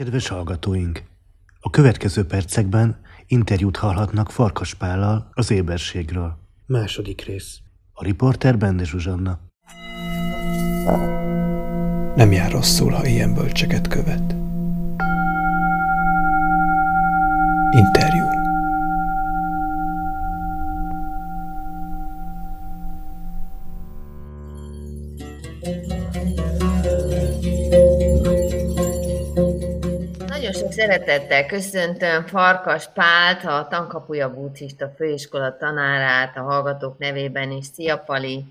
Kedves hallgatóink! A következő percekben interjút hallhatnak Farkas Pállal az éberségről. Második rész. A riporter Bende Zsuzsanna. Nem jár rosszul, ha ilyen bölcseket követ. Interjú. Szeretettel köszöntöm Farkas Pált, a Tankapuja Buddhista Főiskola tanárát a hallgatók nevében is. Szia, Pali!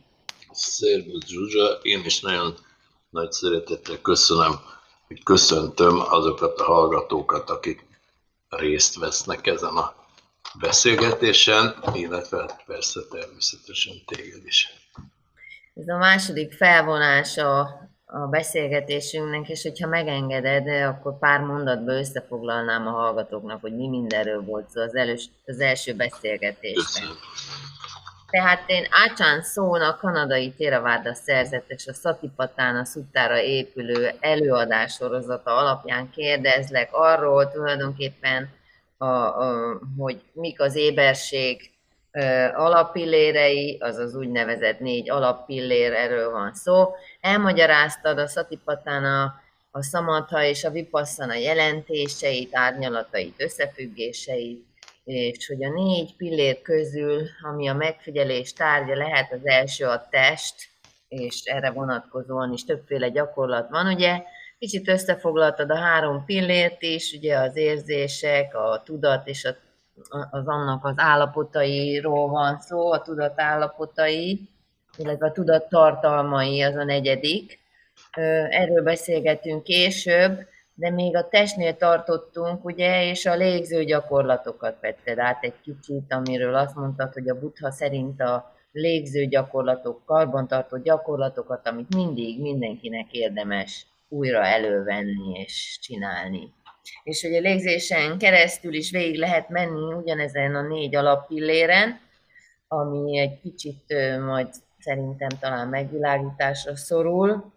Szervusz Zsuzsa, én is nagyon nagy szeretettel köszönöm, hogy köszöntöm azokat a hallgatókat, akik részt vesznek ezen a beszélgetésen, illetve persze természetesen téged is. Ez a második felvonása a beszélgetésünknek, és hogyha megengeded, akkor pár mondatban összefoglalnám a hallgatóknak, hogy mi mindenről volt szó az, elős, az első beszélgetésben. Tehát én Ácsán Szóna, kanadai Theravada szerzetes, a Satipatána szuttára épülő előadás sorozata alapján kérdezlek arról tulajdonképpen, a, a, hogy mik az éberség alappillérei, az az úgynevezett négy alappillér, erről van szó. Elmagyaráztad a Satipatána, a Samatha és a Vipassana jelentéseit, árnyalatait, összefüggéseit, és hogy a négy pillér közül, ami a megfigyelés tárgya lehet, az első a test, és erre vonatkozóan is többféle gyakorlat van, ugye, kicsit összefoglaltad a három pillért is, ugye az érzések, a tudat és a, az annak az állapotairól van szó, a tudat állapotai, illetve a tudat tartalmai az a negyedik. Erről beszélgetünk később, de még a testnél tartottunk, ugye, és a légző gyakorlatokat vetted át egy kicsit, amiről azt mondtad, hogy a buddha szerint a légző gyakorlatok, karbantartó gyakorlatokat, amit mindig mindenkinek érdemes újra elővenni és csinálni. És hogy a légzésen keresztül is végig lehet menni ugyanezen a négy alappilléren, ami egy kicsit majd szerintem talán megvilágításra szorul.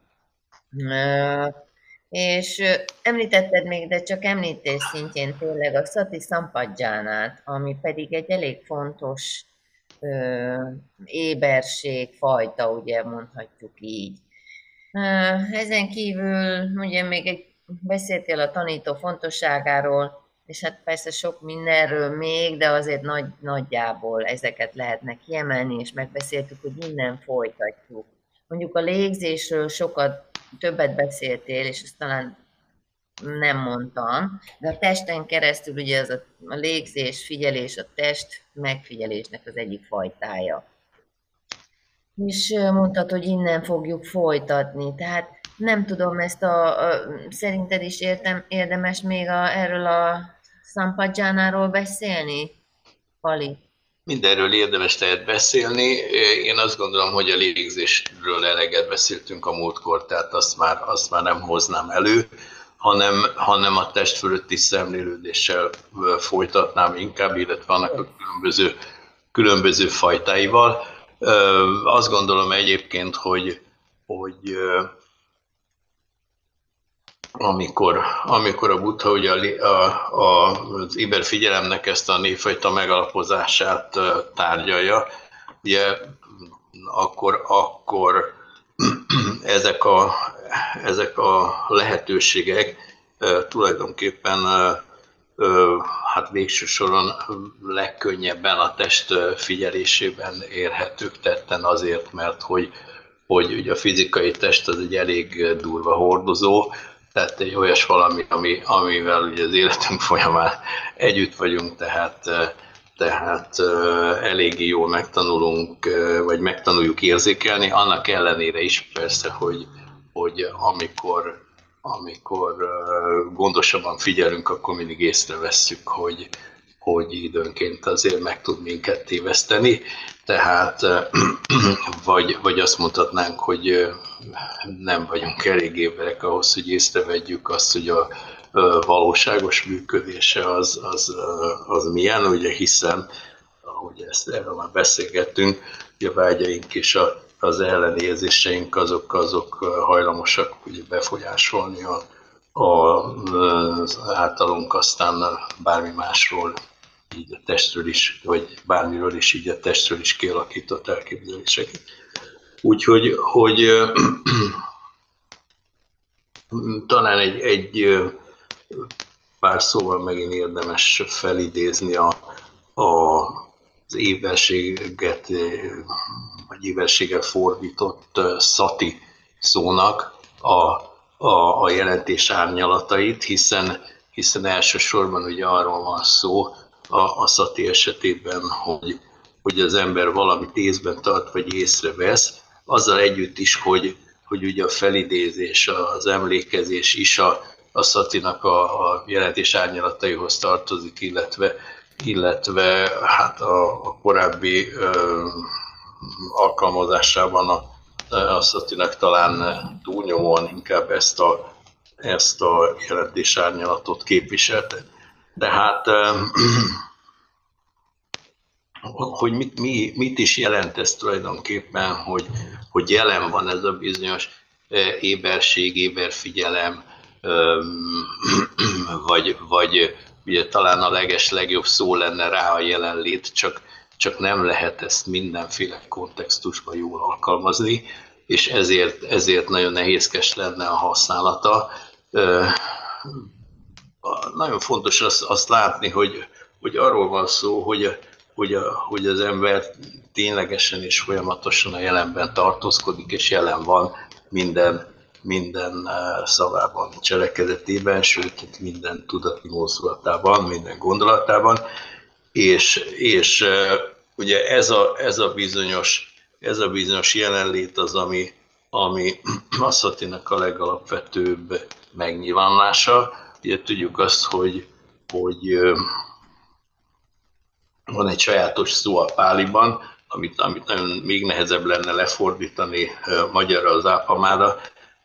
És említetted még, de csak említés szintjén tényleg a Sati Sampadjánát, ami pedig egy elég fontos éberség fajta, ugye mondhatjuk így. Ezen kívül ugye még egy beszéltél a tanító fontosságáról, és hát persze sok mindenről még, de azért nagy, nagyjából ezeket lehetne kiemelni, és megbeszéltük, hogy innen folytatjuk. Mondjuk a légzésről sokat, többet beszéltél, és ezt talán nem mondtam, de a testen keresztül ugye az a, a légzés, figyelés, a test megfigyelésnek az egyik fajtája. És mondtad, hogy innen fogjuk folytatni, tehát nem tudom, ezt a, a szerinted is értem, érdemes még a, erről a Sampadzsánáról beszélni, Pali? Mindenről érdemes lehet beszélni. Én azt gondolom, hogy a légzésről eleget beszéltünk a múltkor, tehát azt már, azt már nem hoznám elő, hanem, hanem a test fölötti szemlélődéssel folytatnám inkább, illetve annak a különböző, különböző fajtáival. Azt gondolom egyébként, hogy, hogy amikor, amikor a Buddha ugye a, a, a, az Iber figyelemnek ezt a névfajta megalapozását tárgyalja, ugye akkor, akkor ezek, a, ezek a lehetőségek tulajdonképpen hát végső soron legkönnyebben a test figyelésében érhetők tetten azért, mert hogy, hogy ugye a fizikai test az egy elég durva hordozó, tehát egy olyas valami, ami, amivel ugye az életünk folyamán együtt vagyunk, tehát, eh, tehát eh, eléggé jól megtanulunk, vagy megtanuljuk érzékelni, annak ellenére is persze, hogy, hogy amikor, amikor gondosabban figyelünk, akkor mindig észrevesszük, hogy, hogy időnként azért meg tud minket téveszteni, tehát vagy, vagy azt mondhatnánk, hogy nem vagyunk elég éberek ahhoz, hogy észrevegyük azt, hogy a valóságos működése az, az, az milyen, ugye hiszen, ahogy ezt erről már beszélgettünk, hogy a vágyaink és a, az ellenérzéseink azok, azok hajlamosak ugye befolyásolni a, az általunk aztán bármi másról, így a testről is, vagy bármiről is így a testről is kialakított elképzeléseket. Úgyhogy hogy, talán egy, egy pár szóval megint érdemes felidézni a, a, az évelséget, vagy évelséggel fordított szati szónak a, a, a jelentés árnyalatait, hiszen, hiszen elsősorban ugye arról van szó a, a szati esetében, hogy, hogy az ember valamit észben tart, vagy észrevesz, azzal együtt is, hogy, hogy ugye a felidézés, az emlékezés is a, a Szatinak a, a jelentés árnyalataihoz tartozik, illetve, illetve hát a, a korábbi ö, alkalmazásában a, a Szatinak talán túlnyomóan inkább ezt a, ezt a jelentés árnyalatot képviselte. Tehát hogy mit, mi, mit is jelent ez tulajdonképpen, hogy, hogy jelen van ez a bizonyos éberség, éberfigyelem, vagy, vagy ugye talán a leges legjobb szó lenne rá a jelenlét, csak, csak nem lehet ezt mindenféle kontextusban jól alkalmazni, és ezért, ezért nagyon nehézkes lenne a használata. Nagyon fontos azt, azt látni, hogy, hogy arról van szó, hogy, hogy, a, hogy az ember ténylegesen és folyamatosan a jelenben tartózkodik, és jelen van minden minden eh, szavában, cselekedetében, sőt minden tudati mozdulatában, minden gondolatában, és, és eh, ugye ez a, ez a bizonyos ez a bizonyos jelenlét az, ami, ami Masszatinak a legalapvetőbb megnyilvánulása. Ugye tudjuk azt, hogy, hogy van egy sajátos szó a páliban, amit, amit nagyon még nehezebb lenne lefordítani magyarra az ápamára,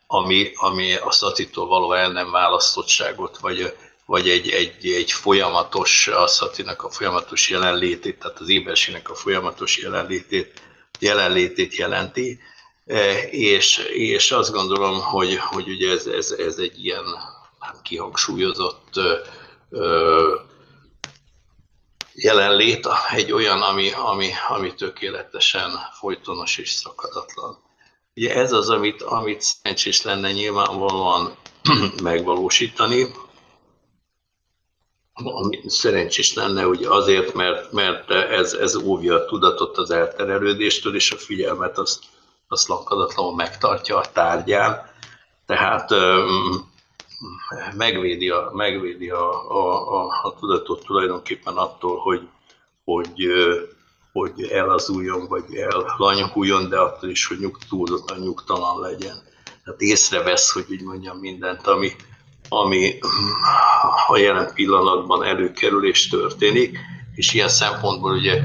ami, ami a szatitól való el nem választottságot, vagy, vagy egy, egy, egy folyamatos, a szatinak a folyamatos jelenlétét, tehát az éberségnek a folyamatos jelenlétét, jelenlétét jelenti. E, és, és azt gondolom, hogy, hogy ugye ez, ez, ez egy ilyen kihangsúlyozott jelenlét, egy olyan, ami, ami, ami tökéletesen folytonos és szakadatlan. Ugye ez az, amit, amit szerencsés lenne nyilvánvalóan megvalósítani, ami szerencsés lenne ugye azért, mert, mert ez, ez óvja a tudatot az elterelődéstől, és a figyelmet azt, azt lankadatlanul megtartja a tárgyán, tehát megvédi a, megvédi a, a, a, a tudatot tulajdonképpen attól, hogy, hogy hogy elazuljon, vagy ellanyakuljon, de attól is, hogy nyug, túlzottan nyugtalan legyen. Tehát észrevesz, hogy úgy mondjam mindent, ami, ami a jelen pillanatban előkerül és történik, és ilyen szempontból ugye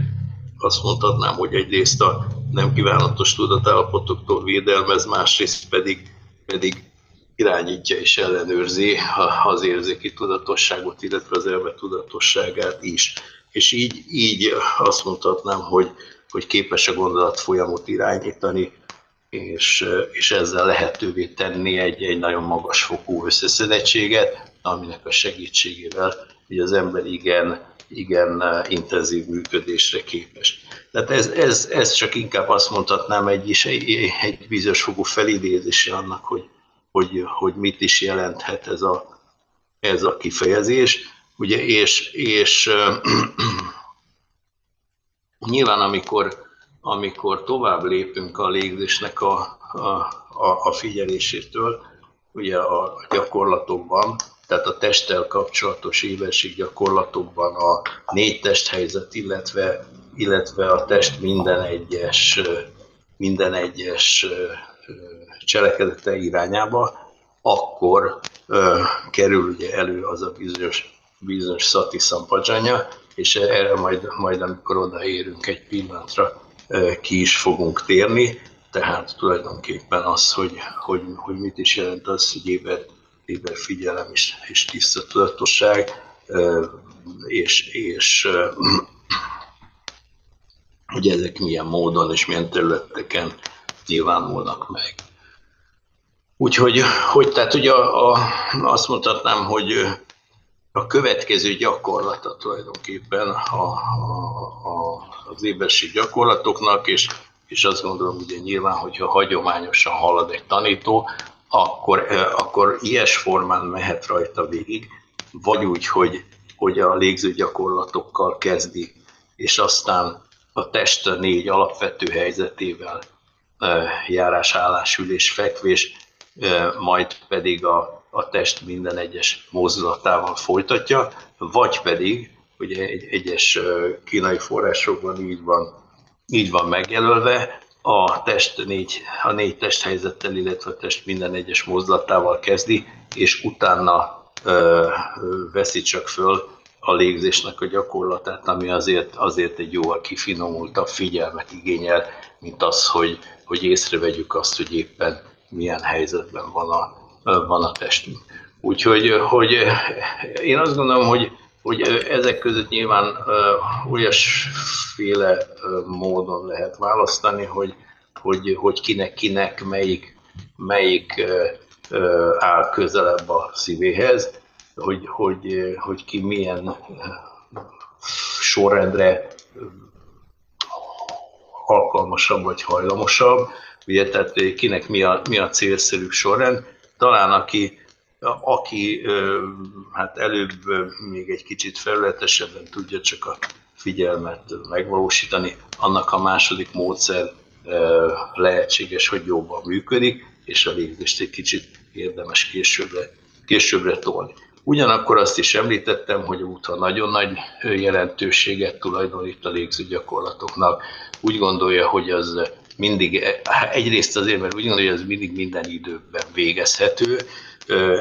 azt mondhatnám, hogy egyrészt a nem kívánatos tudatállapotoktól védelmez, másrészt pedig, pedig irányítja és ellenőrzi az érzéki tudatosságot, illetve az elme tudatosságát is és így, így azt mondhatnám, hogy, hogy képes a gondolat folyamot irányítani, és, és ezzel lehetővé tenni egy, egy nagyon magas fokú összeszedettséget, aminek a segítségével hogy az ember igen, igen intenzív működésre képes. Tehát ez, ez, ez csak inkább azt mondhatnám egy, is, egy, egy bizonyos fogú felidézése annak, hogy, hogy, hogy mit is jelenthet ez a, ez a kifejezés. Ugye, és, és nyilván amikor, amikor tovább lépünk a légzésnek a, a, a, figyelésétől, ugye a gyakorlatokban, tehát a testtel kapcsolatos évesség gyakorlatokban a négy testhelyzet, illetve, illetve a test minden egyes, minden egyes cselekedete irányába, akkor ö, kerül ugye elő az a bizonyos bizonyos Szati és erre majd, majd amikor odaérünk egy pillanatra, ki is fogunk térni. Tehát tulajdonképpen az, hogy, hogy, hogy mit is jelent az, hogy éber, éber figyelem és, és tiszta tudatosság, és, és hogy ezek milyen módon és milyen területeken nyilvánulnak meg. Úgyhogy, hogy, tehát ugye a, a, azt mondhatnám, hogy a következő gyakorlata tulajdonképpen a, a, a, az éberség gyakorlatoknak, és, és azt gondolom, ugye nyilván, hogyha hagyományosan halad egy tanító, akkor, akkor ilyes formán mehet rajta végig, vagy úgy, hogy, hogy a légző gyakorlatokkal kezdi, és aztán a test négy alapvető helyzetével járás, állás, ülés, fekvés, majd pedig a, a test minden egyes mozdulatával folytatja, vagy pedig, ugye egy, egyes kínai forrásokban így van, így van megjelölve, a test négy, a négy testhelyzettel, illetve a test minden egyes mozdulatával kezdi, és utána ö, veszi csak föl a légzésnek a gyakorlatát, ami azért, azért egy jóval kifinomultabb figyelmet igényel, mint az, hogy, hogy észrevegyük azt, hogy éppen milyen helyzetben van a, van a testünk. Úgyhogy hogy én azt gondolom, hogy, hogy ezek között nyilván olyasféle módon lehet választani, hogy, hogy, hogy kinek kinek melyik, melyik áll közelebb a szívéhez, hogy, hogy, hogy ki milyen sorrendre alkalmasabb vagy hajlamosabb, ugye, tehát kinek mi a, mi a célszerű sorrend. Talán aki, aki hát előbb még egy kicsit felületesebben tudja csak a figyelmet megvalósítani, annak a második módszer lehetséges, hogy jobban működik, és a légzést egy kicsit érdemes későbbre, későbbre tolni. Ugyanakkor azt is említettem, hogy a útha nagyon nagy jelentőséget tulajdonít a légző gyakorlatoknak. Úgy gondolja, hogy az mindig, egyrészt azért, mert úgy gondolja, hogy ez mindig minden időben végezhető.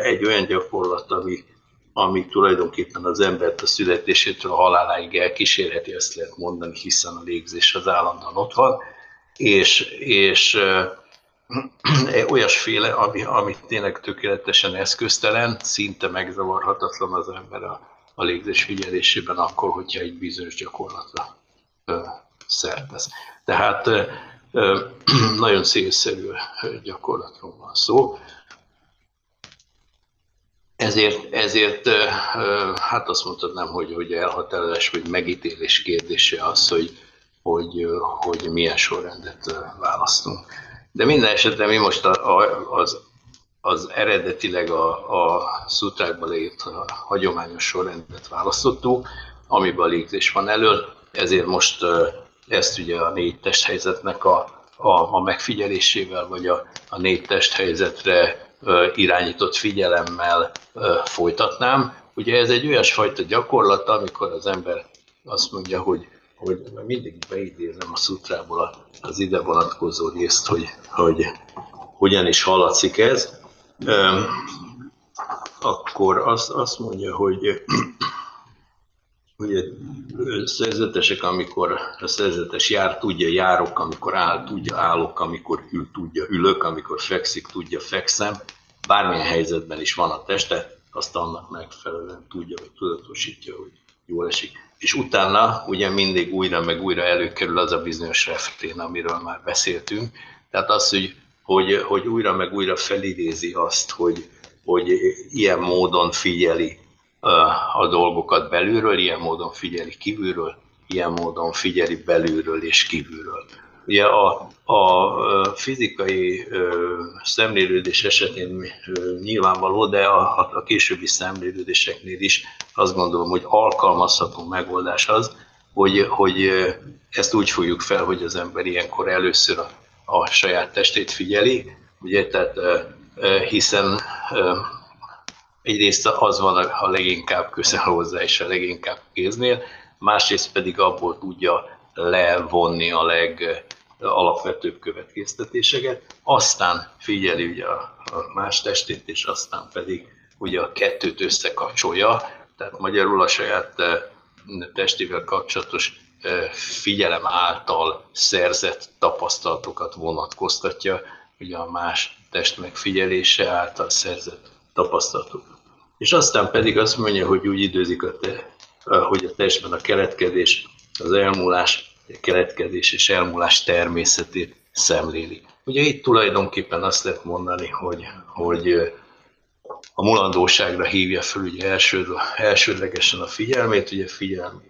Egy olyan gyakorlat, ami, ami tulajdonképpen az embert a születésétől a haláláig elkísérheti, ezt lehet mondani, hiszen a légzés az állandóan ott van, és, és olyasféle, ami, ami tényleg tökéletesen eszköztelen, szinte megzavarhatatlan az ember a, a légzés figyelésében akkor, hogyha egy bizonyos gyakorlatra szertesz. Tehát nagyon szélszerű gyakorlatról van szó. Ezért, ezért hát azt mondhatnám, hogy, hogy elhatározás vagy megítélés kérdése az, hogy, hogy, hogy milyen sorrendet választunk. De minden esetre mi most az, az eredetileg a, a szutrákban leírt a hagyományos sorrendet választottuk, amiben a légzés van elől, ezért most ezt ugye a négy testhelyzetnek a, a, a megfigyelésével, vagy a, a négy testhelyzetre irányított figyelemmel folytatnám. Ugye ez egy olyasfajta gyakorlat, amikor az ember azt mondja, hogy, hogy mindig beidézem a szutrából az ide vonatkozó részt, hogy, hogy hogyan is hallatszik ez, akkor azt, azt mondja, hogy ugye szerzetesek, amikor a szerzetes jár, tudja járok, amikor áll, tudja állok, amikor ül, tudja ülök, amikor fekszik, tudja fekszem, bármilyen helyzetben is van a teste, azt annak megfelelően tudja, vagy tudatosítja, hogy jól esik. És utána ugye mindig újra meg újra előkerül az a bizonyos refrén, amiről már beszéltünk. Tehát az, hogy, hogy, hogy újra meg újra felidézi azt, hogy, hogy ilyen módon figyeli a dolgokat belülről, ilyen módon figyeli kívülről, ilyen módon figyeli belülről és kívülről. Ugye a, a fizikai szemlélődés esetén nyilvánvaló, de a, a későbbi szemlélődéseknél is azt gondolom, hogy alkalmazható megoldás az, hogy, hogy ezt úgy fogjuk fel, hogy az ember ilyenkor először a, a saját testét figyeli, ugye, tehát hiszen egyrészt az van a leginkább közel hozzá és a leginkább kéznél, másrészt pedig abból tudja levonni a legalapvetőbb következtetéseket, aztán figyeli ugye a, más testét, és aztán pedig ugye a kettőt összekapcsolja, tehát magyarul a saját testével kapcsolatos figyelem által szerzett tapasztalatokat vonatkoztatja, ugye a más test megfigyelése által szerzett tapasztalatok. És aztán pedig azt mondja, hogy úgy időzik, a te, hogy a testben a keletkezés, az elmúlás, a keletkezés és elmúlás természetét szemléli. Ugye itt tulajdonképpen azt lehet mondani, hogy, hogy a mulandóságra hívja fel ugye első, elsődlegesen a figyelmét, ugye figyelm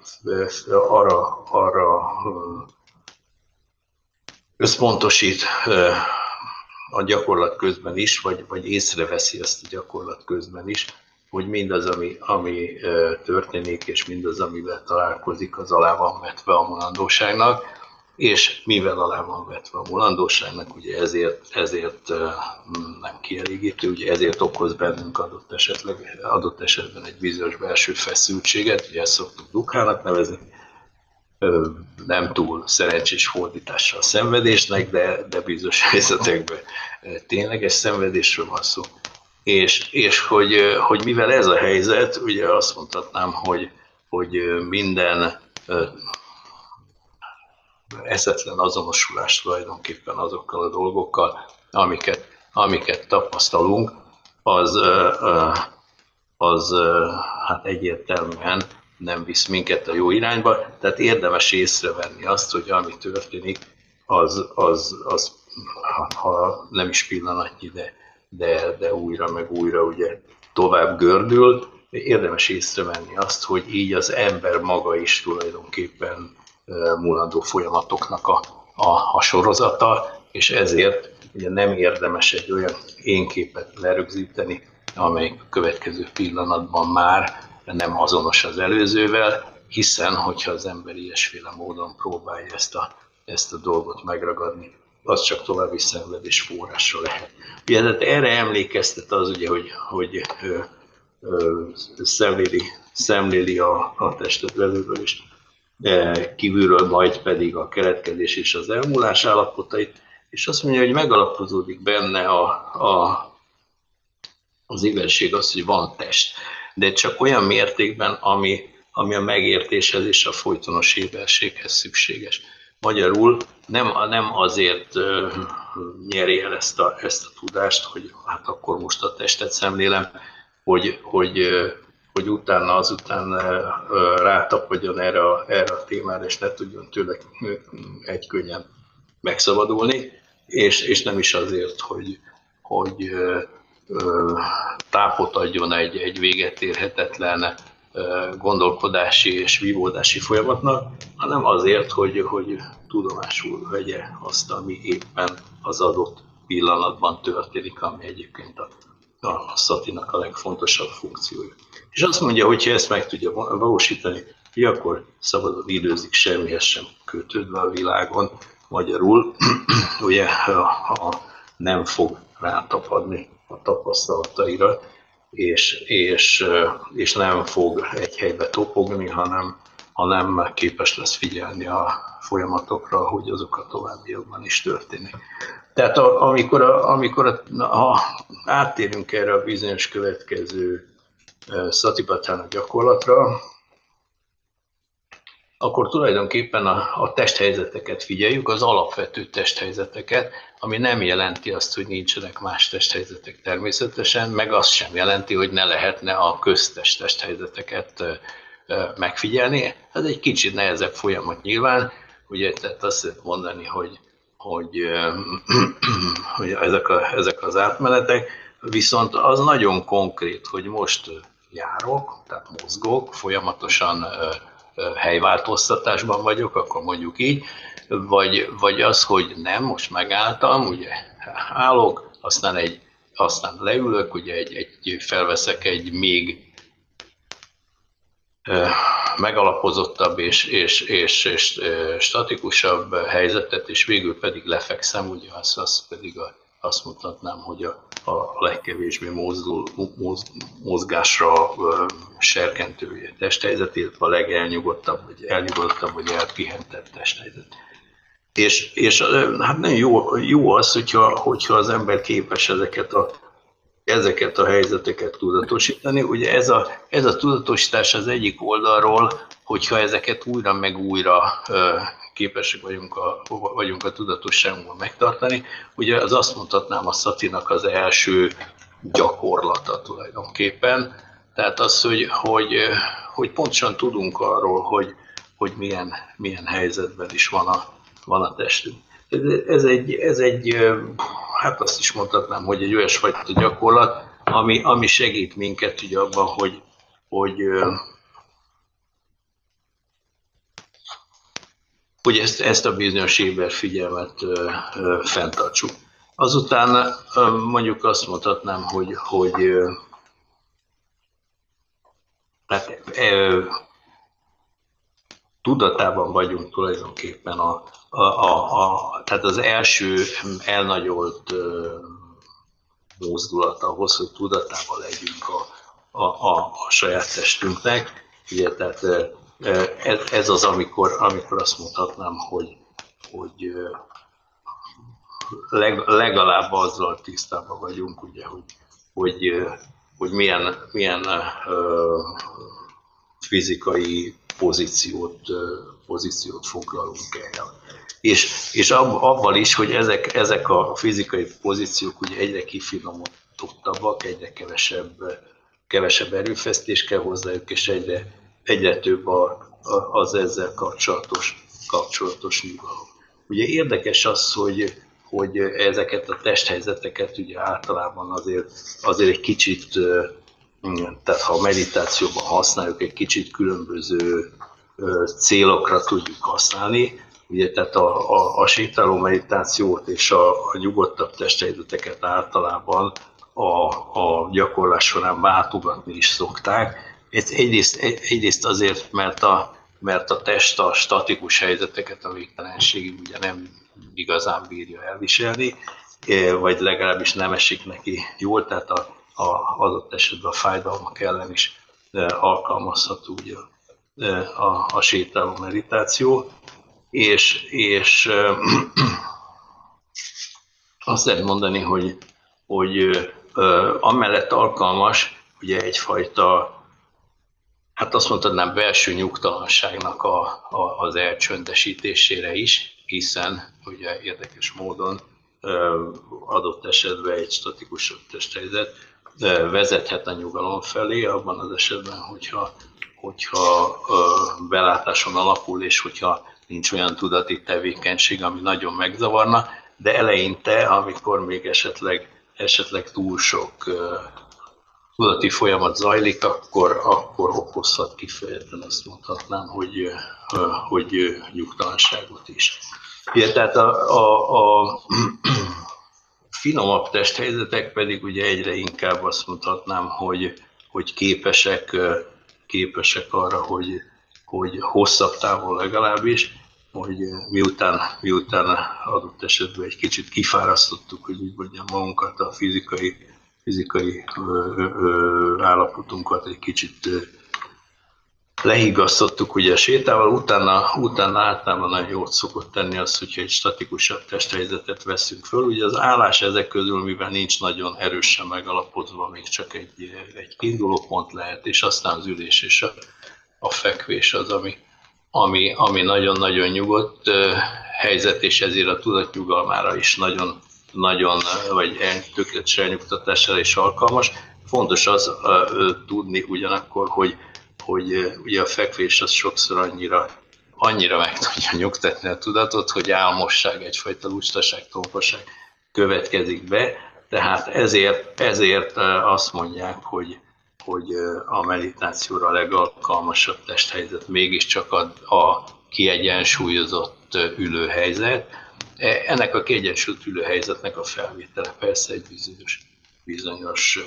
arra, arra összpontosít a gyakorlat közben is, vagy, vagy észreveszi ezt a gyakorlat közben is, hogy mindaz, ami, ami történik, és mindaz, amivel találkozik, az alá van vetve a mulandóságnak, és mivel alá van vetve a mulandóságnak, ugye ezért, ezért nem kielégítő, ugye ezért okoz bennünk adott, esetleg, adott esetben egy bizonyos belső feszültséget, ugye ezt szoktuk dukhának nevezni, nem túl szerencsés fordítással a szenvedésnek, de, de bizonyos helyzetekben tényleges szenvedésről van szó. És, és hogy, hogy mivel ez a helyzet, ugye azt mondhatnám, hogy, hogy minden eszetlen azonosulás tulajdonképpen azokkal a dolgokkal, amiket, amiket tapasztalunk, az, az hát egyértelműen nem visz minket a jó irányba, tehát érdemes észrevenni azt, hogy ami történik, az, az, az ha nem is pillanatnyi, de, de, de újra meg újra ugye tovább gördül, érdemes észrevenni azt, hogy így az ember maga is tulajdonképpen mulandó folyamatoknak a, a, a sorozata, és ezért ugye nem érdemes egy olyan énképet lerögzíteni, amely a következő pillanatban már nem azonos az előzővel, hiszen hogyha az ember ilyesféle módon próbálja ezt a, ezt a dolgot megragadni, az csak további szenvedés forrása lehet. Ugye, tehát erre emlékeztet az, ugye, hogy, hogy ö, ö, szemléli, szemléli a, a testet belülről is, e, kívülről majd pedig a keletkezés és az elmúlás állapotait, és azt mondja, hogy megalapozódik benne a, a, az igazság az, hogy van test de csak olyan mértékben, ami, ami a megértéshez és a folytonos éberséghez szükséges. Magyarul nem, nem azért uh, nyeri el ezt a, ezt a tudást, hogy hát akkor most a testet szemlélem, hogy, hogy, hogy utána azután uh, erre a, erre a témára, és ne tudjon tőle egy könnyen megszabadulni, és, és nem is azért, hogy, hogy tápot adjon egy, egy véget érhetetlen gondolkodási és vívódási folyamatnak, hanem azért, hogy, hogy tudomásul vegye azt, ami éppen az adott pillanatban történik, ami egyébként a, a szatinak a legfontosabb funkciója. És azt mondja, hogy ha ezt meg tudja valósítani, hogy akkor szabadon időzik semmihez sem kötődve a világon, magyarul ugye ha nem fog rátapadni a tapasztalataira, és, és, és nem fog egy helybe topogni, hanem, hanem képes lesz figyelni a folyamatokra, hogy azok a továbbiakban is történik. Tehát a, amikor, a, amikor a, ha áttérünk erre a bizonyos következő szatipatának gyakorlatra, akkor tulajdonképpen a, a testhelyzeteket figyeljük, az alapvető testhelyzeteket, ami nem jelenti azt, hogy nincsenek más testhelyzetek természetesen, meg azt sem jelenti, hogy ne lehetne a köztes testhelyzeteket megfigyelni. Ez egy kicsit nehezebb folyamat nyilván, ugye, tehát azt lehet mondani, hogy, hogy, hogy ezek, a, ezek az átmenetek, viszont az nagyon konkrét, hogy most járok, tehát mozgok, folyamatosan helyváltoztatásban vagyok, akkor mondjuk így, vagy, vagy az, hogy nem, most megálltam, ugye állok, aztán, egy, aztán leülök, ugye egy, egy, felveszek egy még megalapozottabb és, és, és, és statikusabb helyzetet, és végül pedig lefekszem, ugye az, az pedig a, azt mutatnám, hogy a, a legkevésbé mozdul, moz, mozgásra serkentő testhelyzet, illetve a legelnyugodtabb, vagy elnyugodtabb, vagy elpihentebb testhelyzet. És, és hát nagyon jó, jó az, hogyha, hogyha az ember képes ezeket a, ezeket a helyzeteket tudatosítani. Ugye ez a, ez a tudatosítás az egyik oldalról, hogyha ezeket újra meg újra képesek vagyunk a, vagyunk a tudatosságunkban megtartani. Ugye az azt mondhatnám a szatinak az első gyakorlata tulajdonképpen. Tehát az, hogy, hogy, hogy pontosan tudunk arról, hogy, hogy milyen, milyen helyzetben is van a, van a testünk. Ez egy, ez egy hát azt is mondhatnám, hogy egy olyasfajta gyakorlat, ami, ami segít minket ugye abban, hogy, hogy hogy ezt, ezt a bizonyos figyelmet fenntartsuk. Azután mondjuk azt mondhatnám, hogy, hogy hát, tudatában vagyunk tulajdonképpen a, a, a, tehát az első elnagyolt mozdulat ahhoz, hogy tudatában legyünk a, a, a, a saját testünknek. Ugye, tehát ez, az, amikor, amikor azt mondhatnám, hogy, hogy leg, legalább azzal tisztában vagyunk, ugye, hogy, hogy, hogy milyen, milyen fizikai pozíciót, pozíciót foglalunk el. És, és ab, abban is, hogy ezek, ezek a fizikai pozíciók ugye egyre kifinomodottabak, egyre kevesebb, kevesebb erőfeszítés kell hozzájuk, és egyre, egyre több a, a, az ezzel kapcsolatos, kapcsolatos nyugalom. Ugye érdekes az, hogy, hogy ezeket a testhelyzeteket ugye általában azért, azért egy kicsit, tehát ha a meditációban használjuk, egy kicsit különböző célokra tudjuk használni. Ugye, tehát a, a, a sétáló meditációt és a, a nyugodtabb testhelyzeteket általában a, a gyakorlás során váltogatni is szokták, ez egyrészt, egyrészt azért, mert a, mert a test a statikus helyzeteket a végtelenségig ugye nem igazán bírja elviselni, e, vagy legalábbis nem esik neki jól, tehát a, a adott esetben a fájdalmak ellen is e, alkalmazható ugye e, a, a sétáló meditáció, és, és azt lehet mondani, hogy, hogy amellett alkalmas, ugye egyfajta hát azt mondhatnám belső nyugtalanságnak a, a, az elcsöndesítésére is, hiszen ugye érdekes módon adott esetben egy statikusabb testhelyzet vezethet a nyugalom felé, abban az esetben, hogyha, hogyha belátáson alapul, és hogyha nincs olyan tudati tevékenység, ami nagyon megzavarna, de eleinte, amikor még esetleg, esetleg túl sok tudati folyamat zajlik, akkor, akkor okozhat kifejezetten azt mondhatnám, hogy, hogy nyugtalanságot is. Ja, tehát a, a, a finomabb testhelyzetek pedig ugye egyre inkább azt mondhatnám, hogy, hogy képesek, képesek arra, hogy, hogy hosszabb távon legalábbis, hogy miután, miután adott esetben egy kicsit kifárasztottuk, hogy úgy mondjam magunkat a fizikai fizikai állapotunkat egy kicsit lehigasztottuk ugye a sétával, utána, utána általában nagyon jót szokott tenni az, hogyha egy statikusabb testhelyzetet veszünk föl. Ugye az állás ezek közül, mivel nincs nagyon erősen megalapozva, még csak egy, egy kiindulópont lehet, és aztán az ülés és a, a fekvés az, ami, ami, ami nagyon-nagyon nyugodt helyzet, és ezért a tudatnyugalmára is nagyon nagyon, vagy tökéletes elnyugtatására is alkalmas. Fontos az tudni ugyanakkor, hogy, hogy ugye a fekvés az sokszor annyira, annyira meg tudja nyugtatni a tudatot, hogy álmosság, egyfajta lustaság, tomposág következik be, tehát ezért, ezért azt mondják, hogy, hogy a meditációra legalkalmasabb testhelyzet mégiscsak a, a kiegyensúlyozott ülőhelyzet, E, ennek a kiegyensúlyt ülő helyzetnek a felvétele persze egy bizonyos, bizonyos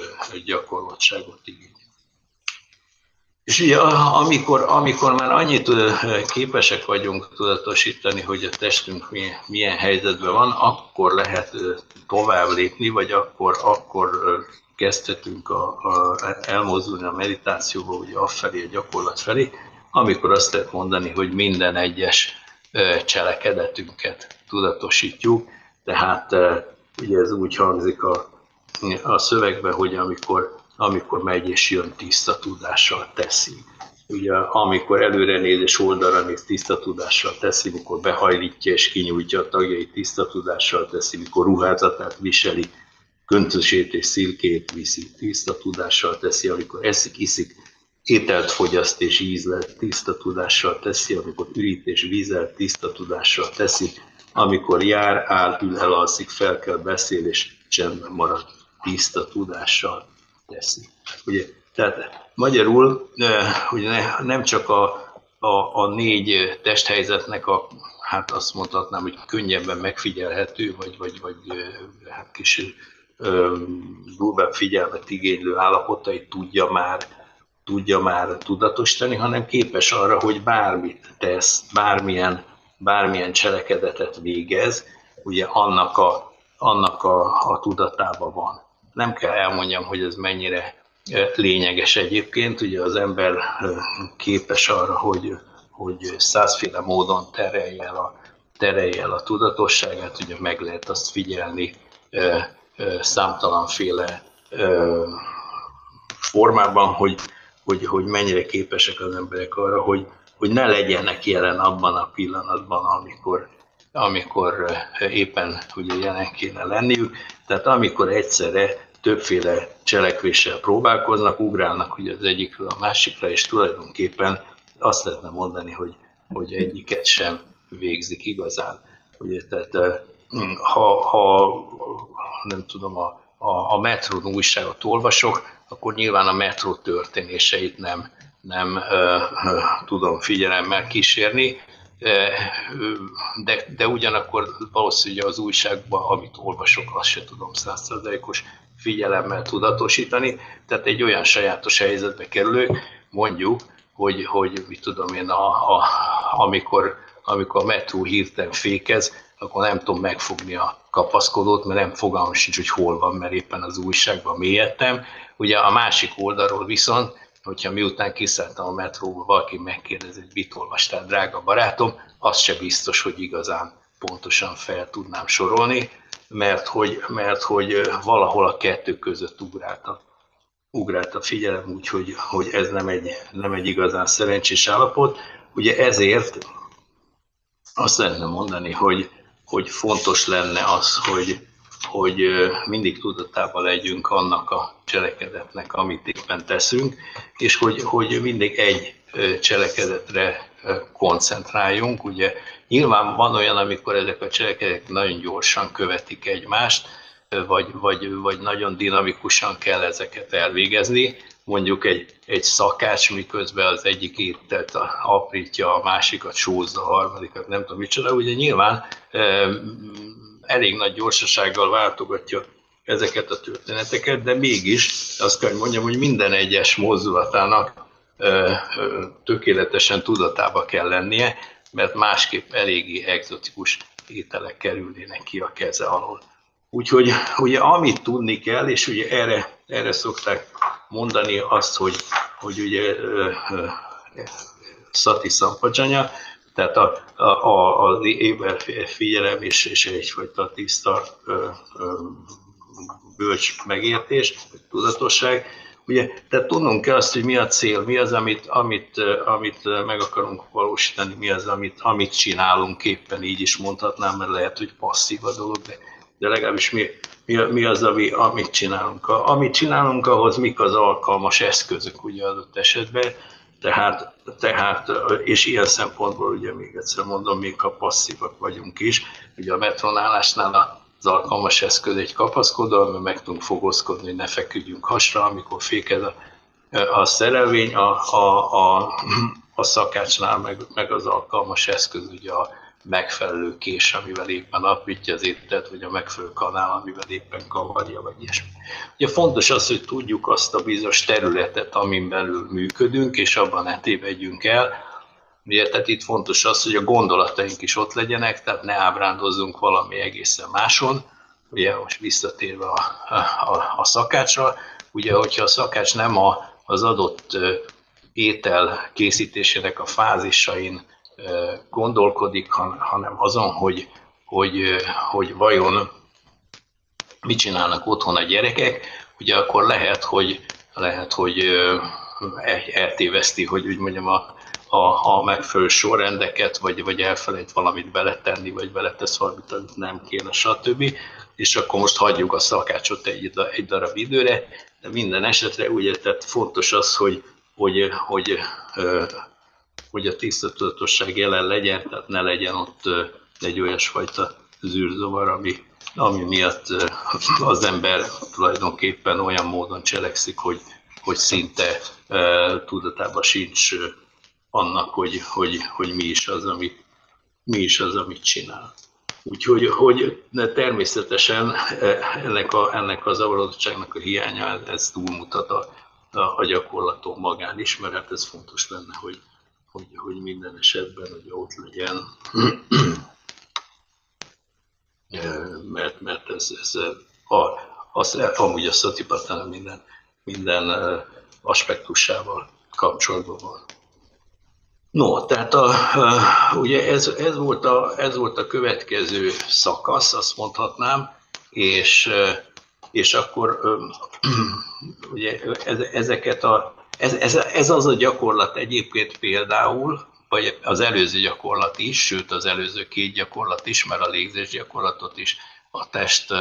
gyakorlatságot igényel. És ugye amikor, amikor már annyit képesek vagyunk tudatosítani, hogy a testünk milyen helyzetben van, akkor lehet tovább lépni, vagy akkor, akkor kezdhetünk a, a, elmozdulni a meditációba, ugye afelé, a gyakorlat felé, amikor azt lehet mondani, hogy minden egyes cselekedetünket tudatosítjuk, tehát ugye ez úgy hangzik a, a szövegben, hogy amikor, amikor megy és jön tiszta tudással teszi. Ugye amikor előre néz és oldalra néz tiszta tudással teszi, mikor behajlítja és kinyújtja a tagjait tiszta tudással teszi, mikor ruházatát viseli, köntösét és szilkét viszi, tiszta tudással teszi, amikor eszik, iszik, ételt fogyaszt és ízlet tiszta tudással teszi, amikor ürít és vízzel tiszta tudással teszi, amikor jár, áll, ül, elalszik, fel kell beszél, és csendben marad, tiszta tudással teszi. Ugye, tehát magyarul ugye nem csak a, a, a négy testhelyzetnek a, hát azt mondhatnám, hogy könnyebben megfigyelhető, vagy, vagy, vagy hát kis durvább figyelmet igénylő állapotait tudja már, tudja már tudatosítani, hanem képes arra, hogy bármit tesz, bármilyen, bármilyen cselekedetet végez, ugye annak a, annak a, a tudatában van. Nem kell elmondjam, hogy ez mennyire lényeges egyébként. Ugye az ember képes arra, hogy, hogy százféle módon terelje el a, terelje el a tudatosságát, ugye meg lehet azt figyelni számtalanféle formában, hogy, hogy, hogy mennyire képesek az emberek arra, hogy, hogy ne legyenek jelen abban a pillanatban, amikor, amikor éppen ugye jelen kéne lenniük. Tehát amikor egyszerre többféle cselekvéssel próbálkoznak, ugrálnak ugye az egyikről a másikra, és tulajdonképpen azt lehetne mondani, hogy, hogy egyiket sem végzik igazán. Ugye, tehát ha, ha nem tudom, a, a, a metron újságot olvasok, akkor nyilván a metró történéseit nem, nem ö, ö, tudom figyelemmel kísérni, de, de ugyanakkor valószínűleg az újságban, amit olvasok, azt se tudom százszerzalékos figyelemmel tudatosítani, tehát egy olyan sajátos helyzetbe kerülök, mondjuk, hogy, hogy mit tudom én, a, a, amikor, amikor a metró hirtelen fékez, akkor nem tudom megfogni a kapaszkodót, mert nem fogalmam sincs, hogy hol van, mert éppen az újságban mélyedtem. Ugye a másik oldalról viszont, hogyha miután kiszálltam a metróba, valaki megkérdezi, hogy mit olvastál, drága barátom, az se biztos, hogy igazán pontosan fel tudnám sorolni, mert hogy, mert hogy valahol a kettő között ugrált a, ugrált a figyelem, úgyhogy hogy ez nem egy, nem egy igazán szerencsés állapot. Ugye ezért azt lehetne mondani, hogy, hogy fontos lenne az, hogy, hogy mindig tudatában legyünk annak a cselekedetnek, amit éppen teszünk, és hogy, hogy mindig egy cselekedetre koncentráljunk. Ugye nyilván van olyan, amikor ezek a cselekedetek nagyon gyorsan követik egymást, vagy, vagy, vagy nagyon dinamikusan kell ezeket elvégezni. Mondjuk egy, egy szakács, miközben az egyik ételt aprítja, a másikat sózza, a harmadikat nem tudom micsoda. Ugye nyilván elég nagy gyorsasággal váltogatja ezeket a történeteket, de mégis azt kell, hogy mondjam, hogy minden egyes mozdulatának tökéletesen tudatába kell lennie, mert másképp eléggé egzotikus ételek kerülnének ki a keze alól. Úgyhogy ugye amit tudni kell, és ugye erre, erre szokták mondani azt, hogy, hogy ugye Szati Szampadzsanya, tehát a, a, a, az éber figyelem és, és egyfajta tiszta ö, ö, bölcs megértés, tudatosság, Ugye, tehát tudnunk kell azt, hogy mi a cél, mi az, amit, amit, amit meg akarunk valósítani, mi az, amit, amit csinálunk éppen, így is mondhatnám, mert lehet, hogy passzív a dolog, de, de legalábbis mi, mi, mi az, ami, amit csinálunk. A, amit csinálunk, ahhoz mik az alkalmas eszközök ugye adott esetben, tehát, tehát, és ilyen szempontból ugye még egyszer mondom, még ha passzívak vagyunk is, ugye a metronálásnál a az alkalmas eszköz egy kapaszkodó, amiben meg tudunk fogózkodni, hogy ne feküdjünk hasra, amikor fékez a, a szerelvény, a, a, a, a szakácsnál meg, meg az alkalmas eszköz, ugye a megfelelő kés, amivel éppen apítja az ételt, vagy a megfelelő kanál, amivel éppen kavarja, vagy ilyesmi. Ugye fontos az, hogy tudjuk azt a bizonyos területet, amin belül működünk, és abban ne tévedjünk el, Ugye, tehát itt fontos az, hogy a gondolataink is ott legyenek, tehát ne ábrándozzunk valami egészen máson. Ugye most visszatérve a, a, a szakácsra, ugye, hogyha a szakács nem a, az adott étel készítésének a fázisain gondolkodik, hanem azon, hogy, hogy, hogy vajon mit csinálnak otthon a gyerekek, ugye akkor lehet, hogy, lehet, hogy eltéveszti, hogy úgy mondjam, a, a, a megfelelő sorrendeket, vagy, vagy elfelejt valamit beletenni, vagy beletesz valamit, amit nem kéne, stb. És akkor most hagyjuk a szakácsot egy, egy darab időre, de minden esetre ugye tehát fontos az, hogy, hogy, hogy, hogy a tisztatudatosság jelen legyen, tehát ne legyen ott egy olyasfajta zűrzavar, ami, ami miatt az ember tulajdonképpen olyan módon cselekszik, hogy, hogy szinte tudatában sincs annak, hogy, hogy, hogy mi is az, amit, mi is az, amit csinál. Úgyhogy hogy természetesen ennek a, ennek a zavarodottságnak a hiánya, ez túlmutat a, a, a gyakorlaton magán is, mert hát ez fontos lenne, hogy, hogy, hogy minden esetben hogy ott legyen, mert, mert ez, ez a, az, amúgy a szatipatán minden, minden aspektusával kapcsolatban van. No, tehát a, ugye ez, ez, volt a, ez volt a következő szakasz, azt mondhatnám, és, és akkor ugye ez, ezeket a, ez, ez, ez az a gyakorlat egyébként például, vagy az előző gyakorlat is, sőt az előző két gyakorlat is, mert a légzés gyakorlatot is a test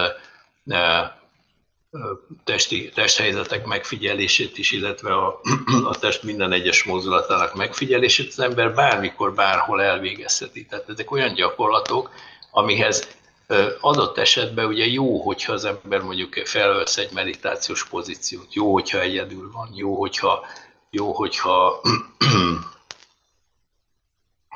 testi, testhelyzetek megfigyelését is, illetve a, a test minden egyes mozdulatának megfigyelését az ember bármikor, bárhol elvégezheti. Tehát ezek olyan gyakorlatok, amihez adott esetben ugye jó, hogyha az ember mondjuk felölsz egy meditációs pozíciót, jó, hogyha egyedül van, jó, hogyha, jó, hogyha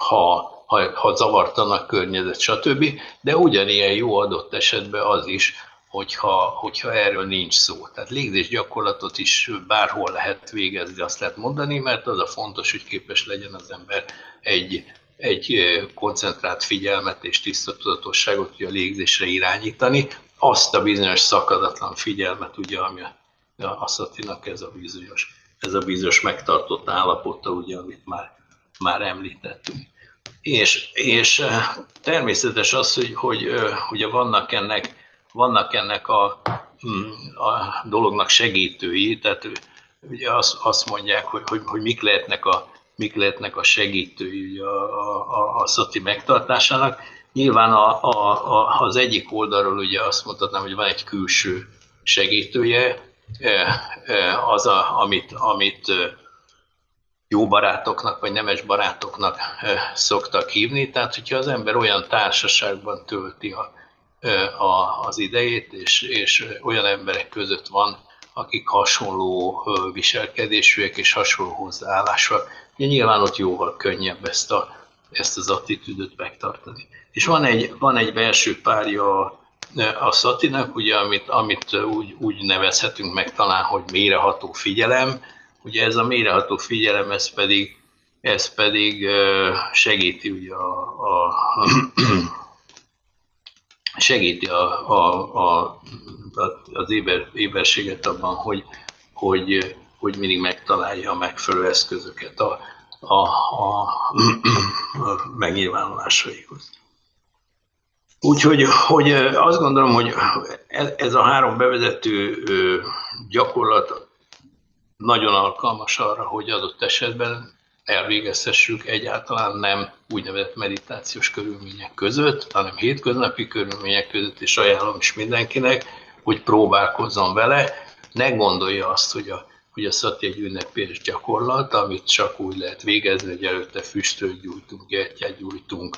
ha, ha, ha zavartanak környezet, stb. De ugyanilyen jó adott esetben az is, hogyha, hogyha erről nincs szó. Tehát légzés gyakorlatot is bárhol lehet végezni, azt lehet mondani, mert az a fontos, hogy képes legyen az ember egy, egy koncentrált figyelmet és tiszta tudatosságot a légzésre irányítani, azt a bizonyos szakadatlan figyelmet, ugye, ami a, a szatinak ez a bizonyos, ez a bizonyos megtartott állapota, ugye, amit már, már említettünk. És, és természetes az, hogy, hogy ugye vannak ennek vannak ennek a, hm, a dolognak segítői, tehát ugye azt, azt mondják, hogy, hogy, hogy mik lehetnek a, mik lehetnek a segítői a, a, a szati megtartásának. Nyilván a, a, a, az egyik oldalról ugye azt mondhatnám, hogy van egy külső segítője, e, e, az, a, amit, amit jó barátoknak, vagy nemes barátoknak e, szoktak hívni. Tehát, hogyha az ember olyan társaságban tölti a, a, az idejét, és, és olyan emberek között van, akik hasonló viselkedésűek és hasonló hozzáállásúak. Ugye nyilván ott jóval könnyebb ezt, a, ezt az attitűdöt megtartani. És van egy, van egy belső párja a szatinak, ugye, amit, amit úgy, úgy nevezhetünk meg talán, hogy méreható figyelem. Ugye ez a méreható figyelem, ez pedig, ez pedig segíti ugye a, a segíti a, a, a, az éber, éberséget abban, hogy, hogy, hogy mindig megtalálja a megfelelő eszközöket a, a, a, a megnyilvánulásaihoz. Úgyhogy hogy azt gondolom, hogy ez a három bevezető gyakorlat nagyon alkalmas arra, hogy adott esetben elvégezhessük egyáltalán nem úgynevezett meditációs körülmények között, hanem hétköznapi körülmények között, és ajánlom is mindenkinek, hogy próbálkozzon vele, ne gondolja azt, hogy a, szati egy ünnepés gyakorlat, amit csak úgy lehet végezni, hogy előtte füstöt gyújtunk, gyertyát gyújtunk,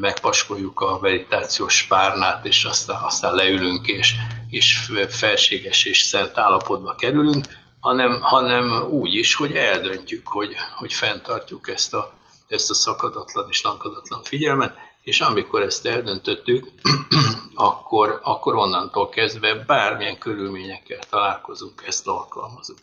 megpaskoljuk a meditációs párnát, és aztán, aztán leülünk, és, és felséges és szent állapotba kerülünk, hanem, hanem úgy is, hogy eldöntjük, hogy, hogy fenntartjuk ezt a, ezt a szakadatlan és lankadatlan figyelmet, és amikor ezt eldöntöttük, akkor, akkor onnantól kezdve bármilyen körülményekkel találkozunk, ezt alkalmazunk.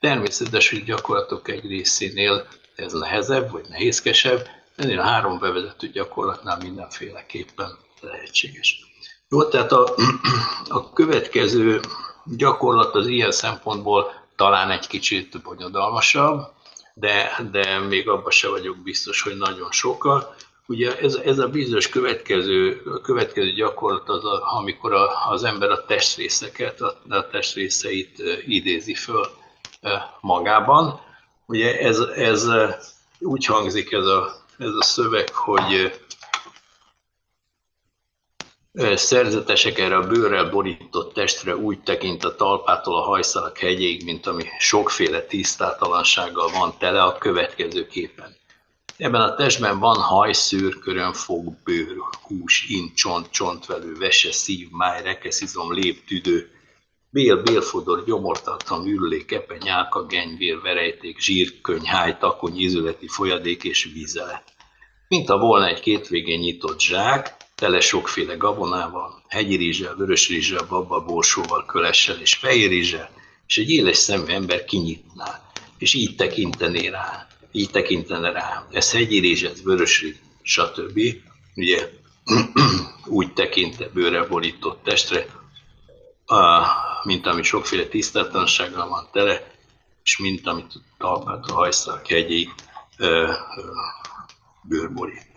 Természetes, hogy gyakorlatok egy részénél ez nehezebb vagy nehézkesebb, ennél a három bevezető gyakorlatnál mindenféleképpen lehetséges. Jó, tehát a, a következő gyakorlat az ilyen szempontból talán egy kicsit bonyodalmasabb, de, de még abban se vagyok biztos, hogy nagyon sokkal. Ugye ez, ez a bizonyos következő, következő gyakorlat az, a, amikor a, az ember a testrészeket, a, a testrészeit idézi föl magában. Ugye ez, ez úgy hangzik ez a, ez a szöveg, hogy Szerzetesek erre a bőrrel borított testre úgy tekint a talpától a hajszalak hegyéig, mint ami sokféle tisztátalansággal van tele a következő képen. Ebben a testben van haj, szőr, körömfog, bőr, hús, int, csont, csontvelő, vese, szív, máj, rekeszizom, lép, tüdő, bél, bélfodor, gyomortartam, ürülék, kepe, nyálka, genyvér, verejték, zsír, háj, takony, ízületi folyadék és vízelet. Mint a volna egy két végén nyitott zsák, tele sokféle gabonával, hegyi rizsel, vörös rizsel, babba, borsóval, kölessel és fehér rizsel, és egy éles szemű ember kinyitná, és így tekintené rá, így tekintene rá. Ez hegyi rizs, ez vörös rizs, stb. Ugye úgy tekinte bőre borított testre, mint ami sokféle tisztátalansággal van tele, és mint amit talpát a hajszak hegyi bőrborít.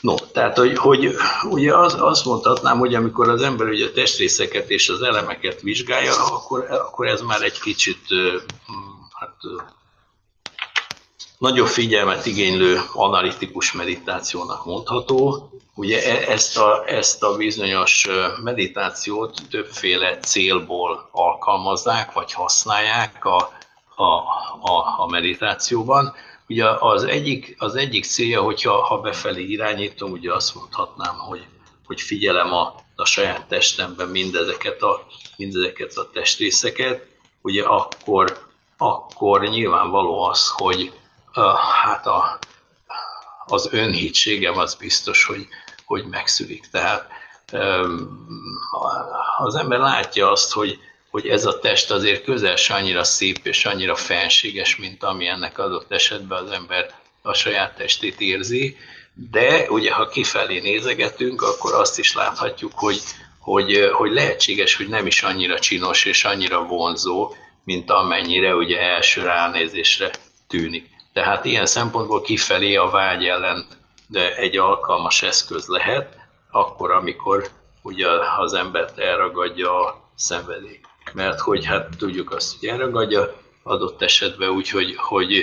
No, tehát, hogy, hogy ugye az, azt mondhatnám, hogy amikor az ember ugye a testrészeket és az elemeket vizsgálja, akkor, akkor ez már egy kicsit hát, nagyobb figyelmet igénylő analitikus meditációnak mondható. Ugye e, ezt a, ezt a bizonyos meditációt többféle célból alkalmazzák, vagy használják a, a, a, a meditációban. Ugye az egyik, az egyik célja, hogyha ha befelé irányítom, ugye azt mondhatnám, hogy, hogy figyelem a, a saját testemben mindezeket a, mindezeket a testrészeket, ugye akkor, akkor nyilvánvaló az, hogy hát a, az önhitségem az biztos, hogy, hogy megszűnik. Tehát az ember látja azt, hogy, hogy ez a test azért közel se annyira szép és annyira fenséges, mint ami ennek adott esetben az ember a saját testét érzi, de ugye ha kifelé nézegetünk, akkor azt is láthatjuk, hogy, hogy, hogy lehetséges, hogy nem is annyira csinos és annyira vonzó, mint amennyire ugye első ránézésre tűnik. Tehát ilyen szempontból kifelé a vágy ellen de egy alkalmas eszköz lehet, akkor, amikor ugye az embert elragadja a szenvedély mert hogy hát tudjuk azt, hogy elragadja adott esetben úgy, hogy, hogy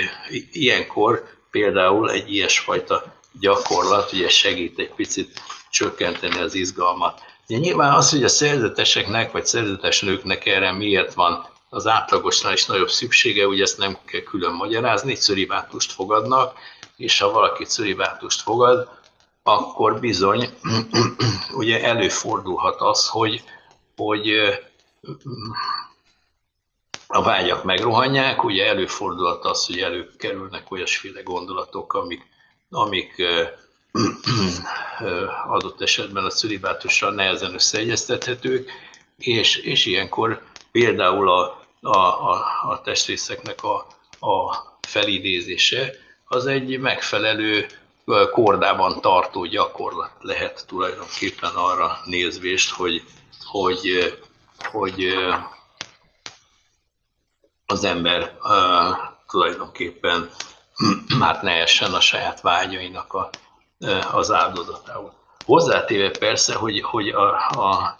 ilyenkor például egy ilyesfajta gyakorlat ugye segít egy picit csökkenteni az izgalmat. De nyilván az, hogy a szerzeteseknek vagy szerzetes nőknek erre miért van az átlagosnál is nagyobb szüksége, ugye ezt nem kell külön magyarázni, szöribátust fogadnak, és ha valaki szöribátust fogad, akkor bizony ugye előfordulhat az, hogy, hogy a vágyak megrohanják, ugye előfordulhat az, hogy előkerülnek olyasféle gondolatok, amik, amik adott esetben a szülibátussal nehezen összeegyeztethetők, és, és ilyenkor például a, a, a, a testrészeknek a, a felidézése az egy megfelelő kordában tartó gyakorlat lehet tulajdonképpen arra nézvést, hogy, hogy hogy az ember tulajdonképpen hát ne essen a saját vágyainak a, az áldozatául. Hozzátéve persze, hogy, hogy a, a,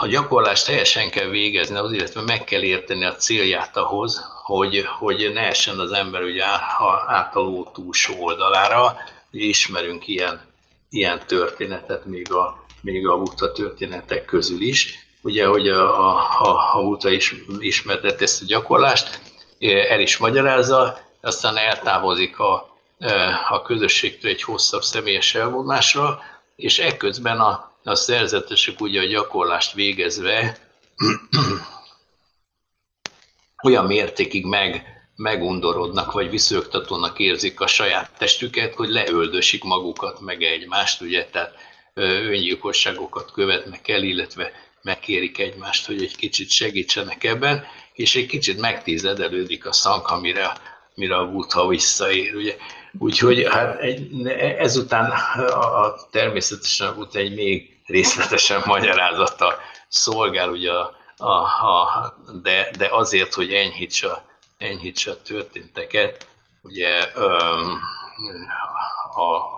a gyakorlást teljesen kell végezni, az, illetve meg kell érteni a célját ahhoz, hogy, hogy ne essen az ember ugye átaló túlsó oldalára. Ismerünk ilyen, ilyen történetet még a még a Buddha történetek közül is. Ugye, hogy a, a, a Buddha is ismertett ezt a gyakorlást, el is magyarázza, aztán eltávozik a, a közösségtől egy hosszabb személyes elvonásra, és ekközben a, a szerzetesek ugye a gyakorlást végezve olyan mértékig meg, megundorodnak, vagy viszögtatónak érzik a saját testüket, hogy leöldösik magukat, meg egymást, ugye, tehát öngyilkosságokat követnek el, illetve megkérik egymást, hogy egy kicsit segítsenek ebben, és egy kicsit megtízedelődik a szank, amire, mire a Buddha visszaér. Ugye? Úgyhogy hát egy, ezután a, a, természetesen Buddha egy még részletesen magyarázata szolgál, ugye a, a, a, de, de azért, hogy enyhítse, enyhítse a történteket, ugye öm, a,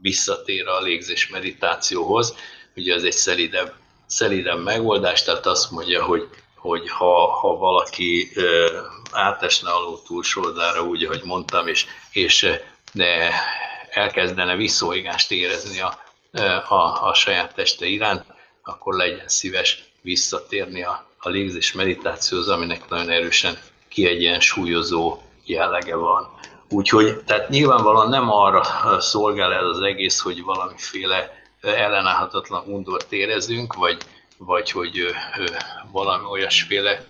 visszatér a légzés meditációhoz. Ugye ez egy szelidebb, szelidebb megoldás, tehát azt mondja, hogy, hogy ha, ha valaki átesne alul túlsoldára, úgy, ahogy mondtam, és, és de elkezdene visszóigást érezni a, a, a saját teste iránt, akkor legyen szíves visszatérni a, a légzés meditációhoz, aminek nagyon erősen kiegyensúlyozó jellege van. Úgyhogy, tehát nyilvánvalóan nem arra szolgál ez az egész, hogy valamiféle ellenállhatatlan undort érezünk, vagy, vagy hogy valami olyasféle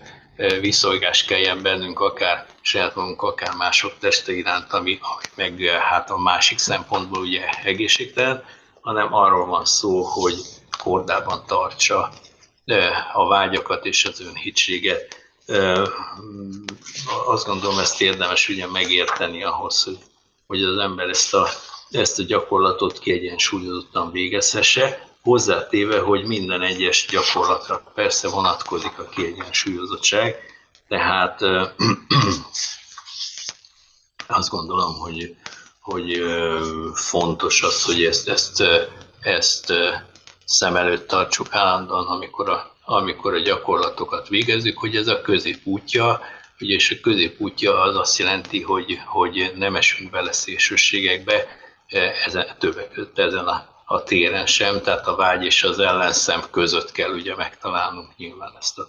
viszolgás kelljen bennünk, akár saját magunk, akár mások teste iránt, ami meg hát a másik szempontból ugye egészségtelen, hanem arról van szó, hogy kordában tartsa a vágyakat és az önhitséget. Azt gondolom, ezt érdemes ugye megérteni ahhoz, hogy, hogy az ember ezt a, ezt a gyakorlatot kiegyensúlyozottan végezhesse, hozzátéve, hogy minden egyes gyakorlatra persze vonatkozik a kiegyensúlyozottság, tehát azt gondolom, hogy, hogy fontos az, hogy ezt, ezt, ezt szem előtt tartsuk állandóan, amikor a, amikor a gyakorlatokat végezzük, hogy ez a középútja, és a középútja az azt jelenti, hogy, hogy nem esünk bele szélsőségekbe, ezen, többek között ezen a, a téren sem, tehát a vágy és az ellenszem között kell ugye megtalálnunk nyilván ezt a,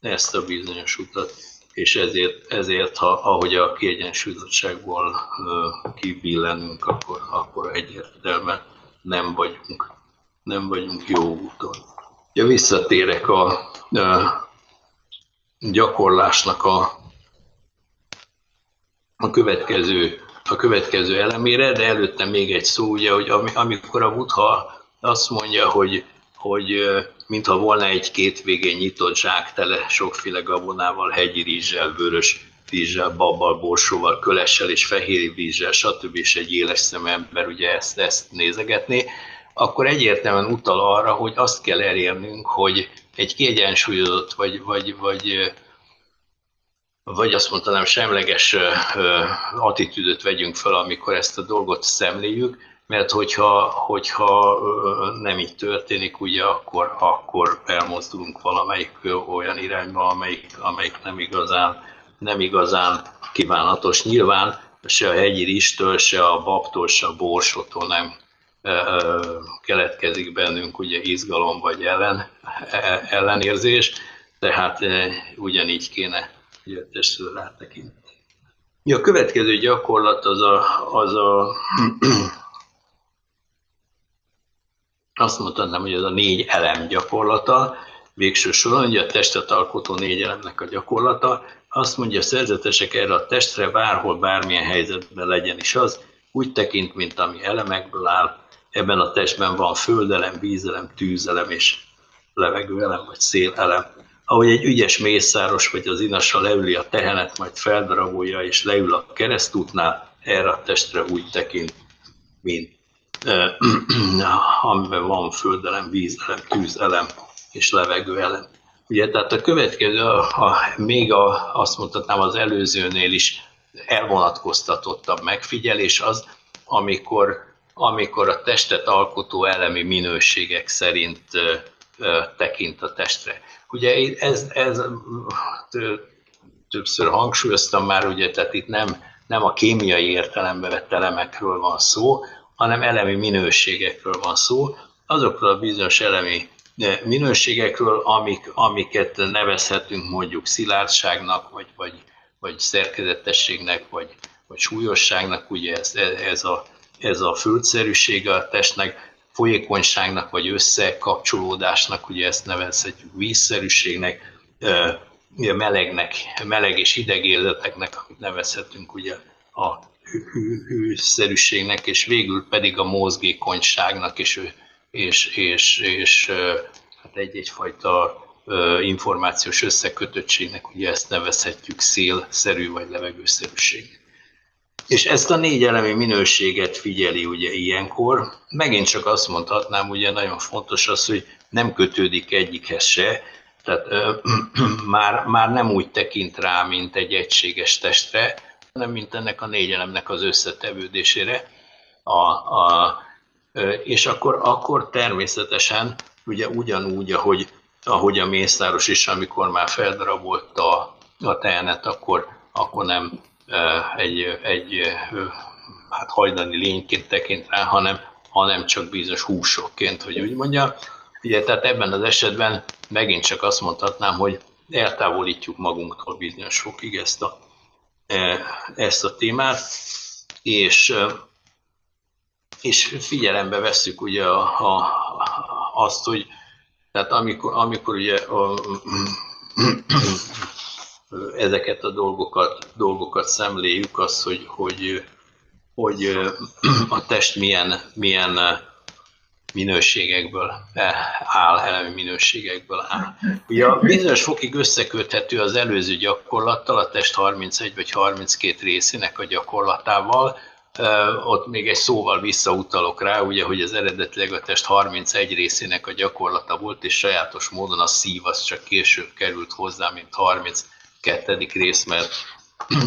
ezt a bizonyos utat, és ezért, ezért ha, ahogy a kiegyensúlyozottságból kibillenünk, akkor, akkor egyértelműen nem vagyunk nem vagyunk jó úton. Ja, visszatérek a, a gyakorlásnak a, a következő a következő elemére, de előtte még egy szó, ugye, hogy amikor a Buddha azt mondja, hogy, hogy mintha volna egy két végén nyitott zsák tele sokféle gabonával, hegyi rizssel, vörös rizssel, babbal, borsóval, kölessel és fehér vízsel, stb. és egy éles szemű ember ugye ezt, ezt nézegetné, akkor egyértelműen utal arra, hogy azt kell elérnünk, hogy egy kiegyensúlyozott, vagy, vagy, vagy, vagy azt mondanám, semleges attitűdöt vegyünk fel, amikor ezt a dolgot szemléljük, mert hogyha, hogyha nem így történik, ugye akkor, akkor elmozdulunk valamelyik olyan irányba, amelyik, amelyik nem igazán, nem igazán kívánatos. Nyilván se a hegyi ristől, se a babtól, se a borsótól nem keletkezik bennünk ugye izgalom vagy ellen, e, ellenérzés, tehát ugyanígy kéne ugye testről rátekinteni. A következő gyakorlat az a, az a azt mondtam, hogy ez a négy elem gyakorlata, végső soron, ugye a testet alkotó négy elemnek a gyakorlata, azt mondja a szerzetesek erre a testre bárhol, bármilyen helyzetben legyen is az, úgy tekint, mint ami elemekből áll, ebben a testben van földelem, vízelem, tűzelem és levegőelem vagy szélelem. Ahogy egy ügyes mészáros vagy az inasa leüli a tehenet, majd feldarabolja és leül a keresztútnál, erre a testre úgy tekint, mint eh, amiben van földelem, vízelem, tűzelem és levegőelem. Ugye, tehát a következő, a, a, még a, azt mondhatnám az előzőnél is elvonatkoztatottabb megfigyelés az, amikor amikor a testet alkotó elemi minőségek szerint tekint a testre. Ugye ez, ez többször hangsúlyoztam már, ugye, tehát itt nem, nem a kémiai értelembe vett elemekről van szó, hanem elemi minőségekről van szó, azokról a bizonyos elemi minőségekről, amik, amiket nevezhetünk mondjuk szilárdságnak, vagy, vagy, vagy szerkezetességnek, vagy, vagy súlyosságnak, ugye ez, ez a ez a földszerűsége a testnek, folyékonyságnak vagy összekapcsolódásnak, ugye ezt nevezhetjük vízszerűségnek, melegnek, meleg és hideg érzeteknek, amit nevezhetünk ugye a hűszerűségnek, és végül pedig a mozgékonyságnak, és, és, és, és hát egy-egyfajta információs összekötöttségnek, ugye ezt nevezhetjük szélszerű vagy levegőszerűségnek és ezt a négy elemi minőséget figyeli ugye ilyenkor. Megint csak azt mondhatnám, ugye nagyon fontos az, hogy nem kötődik egyikhez se, tehát ö, már, már nem úgy tekint rá, mint egy egységes testre, hanem mint ennek a négy elemnek az összetevődésére. A, a, ö, és akkor, akkor természetesen ugye ugyanúgy, ahogy, ahogy a mészáros is, amikor már feldarabolta a tehenet, akkor, akkor nem egy, egy hát hajdani lényként tekint rá, hanem, hanem csak bizonyos húsokként, hogy úgy mondja. Ugye, tehát ebben az esetben megint csak azt mondhatnám, hogy eltávolítjuk magunktól bizonyos fokig ezt a, ezt a témát, és, és figyelembe vesszük ugye a, a, azt, hogy tehát amikor, amikor ugye a, ezeket a dolgokat, dolgokat szemléljük, az, hogy, hogy, hogy a test milyen, milyen minőségekből áll, elemi minőségekből áll. Ugye a bizonyos fokig összeköthető az előző gyakorlattal, a test 31 vagy 32 részének a gyakorlatával, ott még egy szóval visszautalok rá, ugye, hogy az eredetileg a test 31 részének a gyakorlata volt, és sajátos módon a szív az csak később került hozzá, mint 32. rész, mert,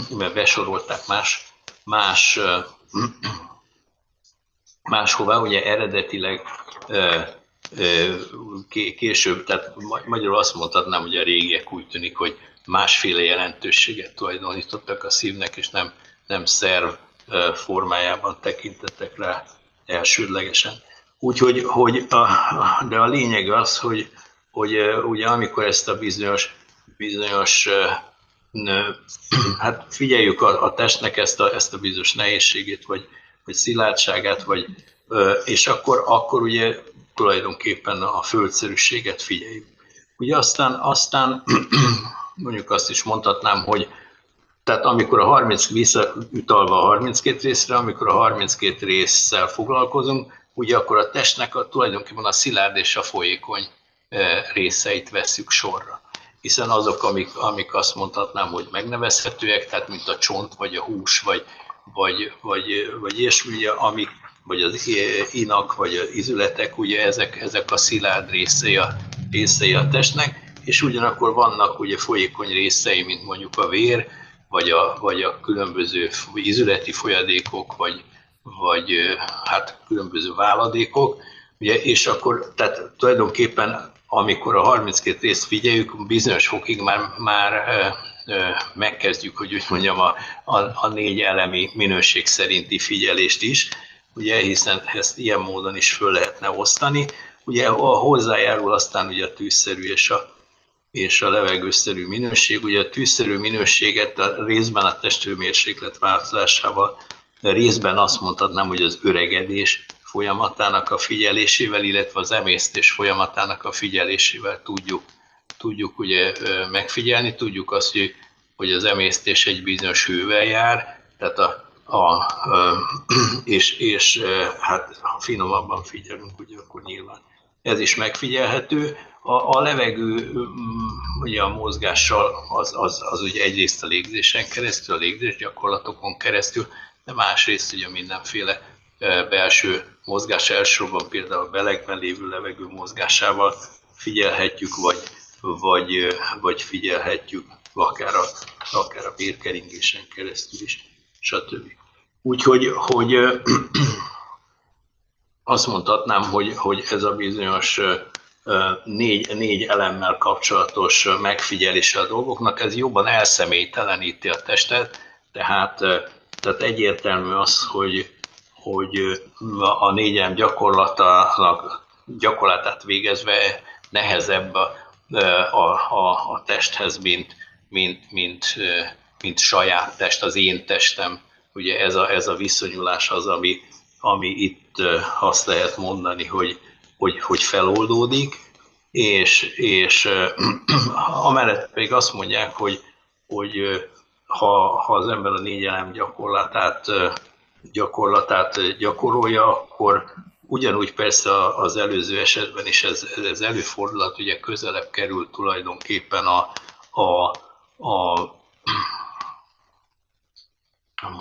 mert besorolták más, más máshová, ugye eredetileg később, tehát magyarul azt mondhatnám, hogy a régiek úgy tűnik, hogy másféle jelentőséget tulajdonítottak a szívnek, és nem, nem szerv formájában tekintettek rá elsődlegesen. Úgyhogy, hogy a, de a lényeg az, hogy, hogy ugye amikor ezt a bizonyos, bizonyos hát figyeljük a, a testnek ezt a, ezt a bizonyos nehézségét, vagy, vagy szilárdságát, vagy, és akkor, akkor ugye tulajdonképpen a földszerűséget figyeljük. Ugye aztán, aztán mondjuk azt is mondhatnám, hogy tehát amikor a 30, visszautalva a 32 részre, amikor a 32 résszel foglalkozunk, ugye akkor a testnek a, tulajdonképpen a szilárd és a folyékony részeit veszük sorra. Hiszen azok, amik, amik azt mondhatnám, hogy megnevezhetőek, tehát mint a csont, vagy a hús, vagy, vagy, vagy, vagy ilyesmi, amik, vagy az inak, vagy az izületek, ugye ezek, ezek a szilárd részei a, részei a testnek, és ugyanakkor vannak ugye folyékony részei, mint mondjuk a vér, vagy a, vagy a különböző izületi folyadékok, vagy, vagy hát különböző váladékok, ugye, és akkor tehát tulajdonképpen amikor a 32 részt figyeljük, bizonyos fokig már, már megkezdjük, hogy úgy mondjam, a, a, a négy elemi minőség szerinti figyelést is, ugye, hiszen ezt ilyen módon is föl lehetne osztani. Ugye hozzájárul aztán ugye a tűzszerű és a, és a levegőszerű minőség. Ugye a tűzszerű minőséget a részben a testőmérséklet változásával, de részben azt mondhatnám, hogy az öregedés folyamatának a figyelésével, illetve az emésztés folyamatának a figyelésével tudjuk, tudjuk ugye megfigyelni, tudjuk azt, hogy, hogy az emésztés egy bizonyos hővel jár, tehát a, a, és, és hát ha finomabban figyelünk, ugye akkor nyilván ez is megfigyelhető. A, a levegő ugye a mozgással az, az, az ugye egyrészt a légzésen keresztül, a légzés gyakorlatokon keresztül, de másrészt ugye mindenféle belső mozgás elsősorban például a belegben lévő levegő mozgásával figyelhetjük, vagy, vagy, vagy figyelhetjük akár a, akár a vérkeringésen keresztül is, stb. Úgyhogy hogy, azt mondhatnám, hogy, hogy ez a bizonyos négy, négy elemmel kapcsolatos megfigyelése a dolgoknak, ez jobban elszemélyteleníti a testet, tehát, tehát egyértelmű az, hogy, hogy a négyem gyakorlatának gyakorlatát végezve nehezebb a, a, a, a testhez, mint, mint, mint, mint saját test, az én testem. Ugye ez a, ez a viszonyulás az, ami, ami itt azt lehet mondani, hogy, hogy, hogy feloldódik, és, és amellett pedig azt mondják, hogy, hogy ha, ha az ember a négy elem gyakorlatát, gyakorlatát gyakorolja, akkor ugyanúgy persze az előző esetben is ez, ez előfordulhat, ugye közelebb kerül tulajdonképpen a, a, a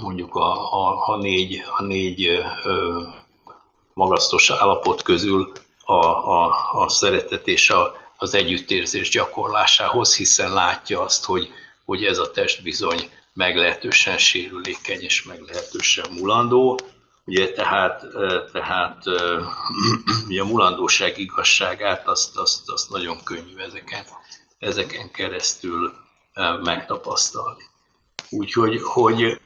mondjuk a, a, a négy, a négy ö, magasztos állapot közül a, a, a szeretet és a, az együttérzés gyakorlásához, hiszen látja azt, hogy, hogy ez a test bizony meglehetősen sérülékeny és meglehetősen mulandó. Ugye tehát, tehát a mulandóság igazságát azt, azt, azt nagyon könnyű ezeken, ezeken keresztül megtapasztalni. Úgyhogy hogy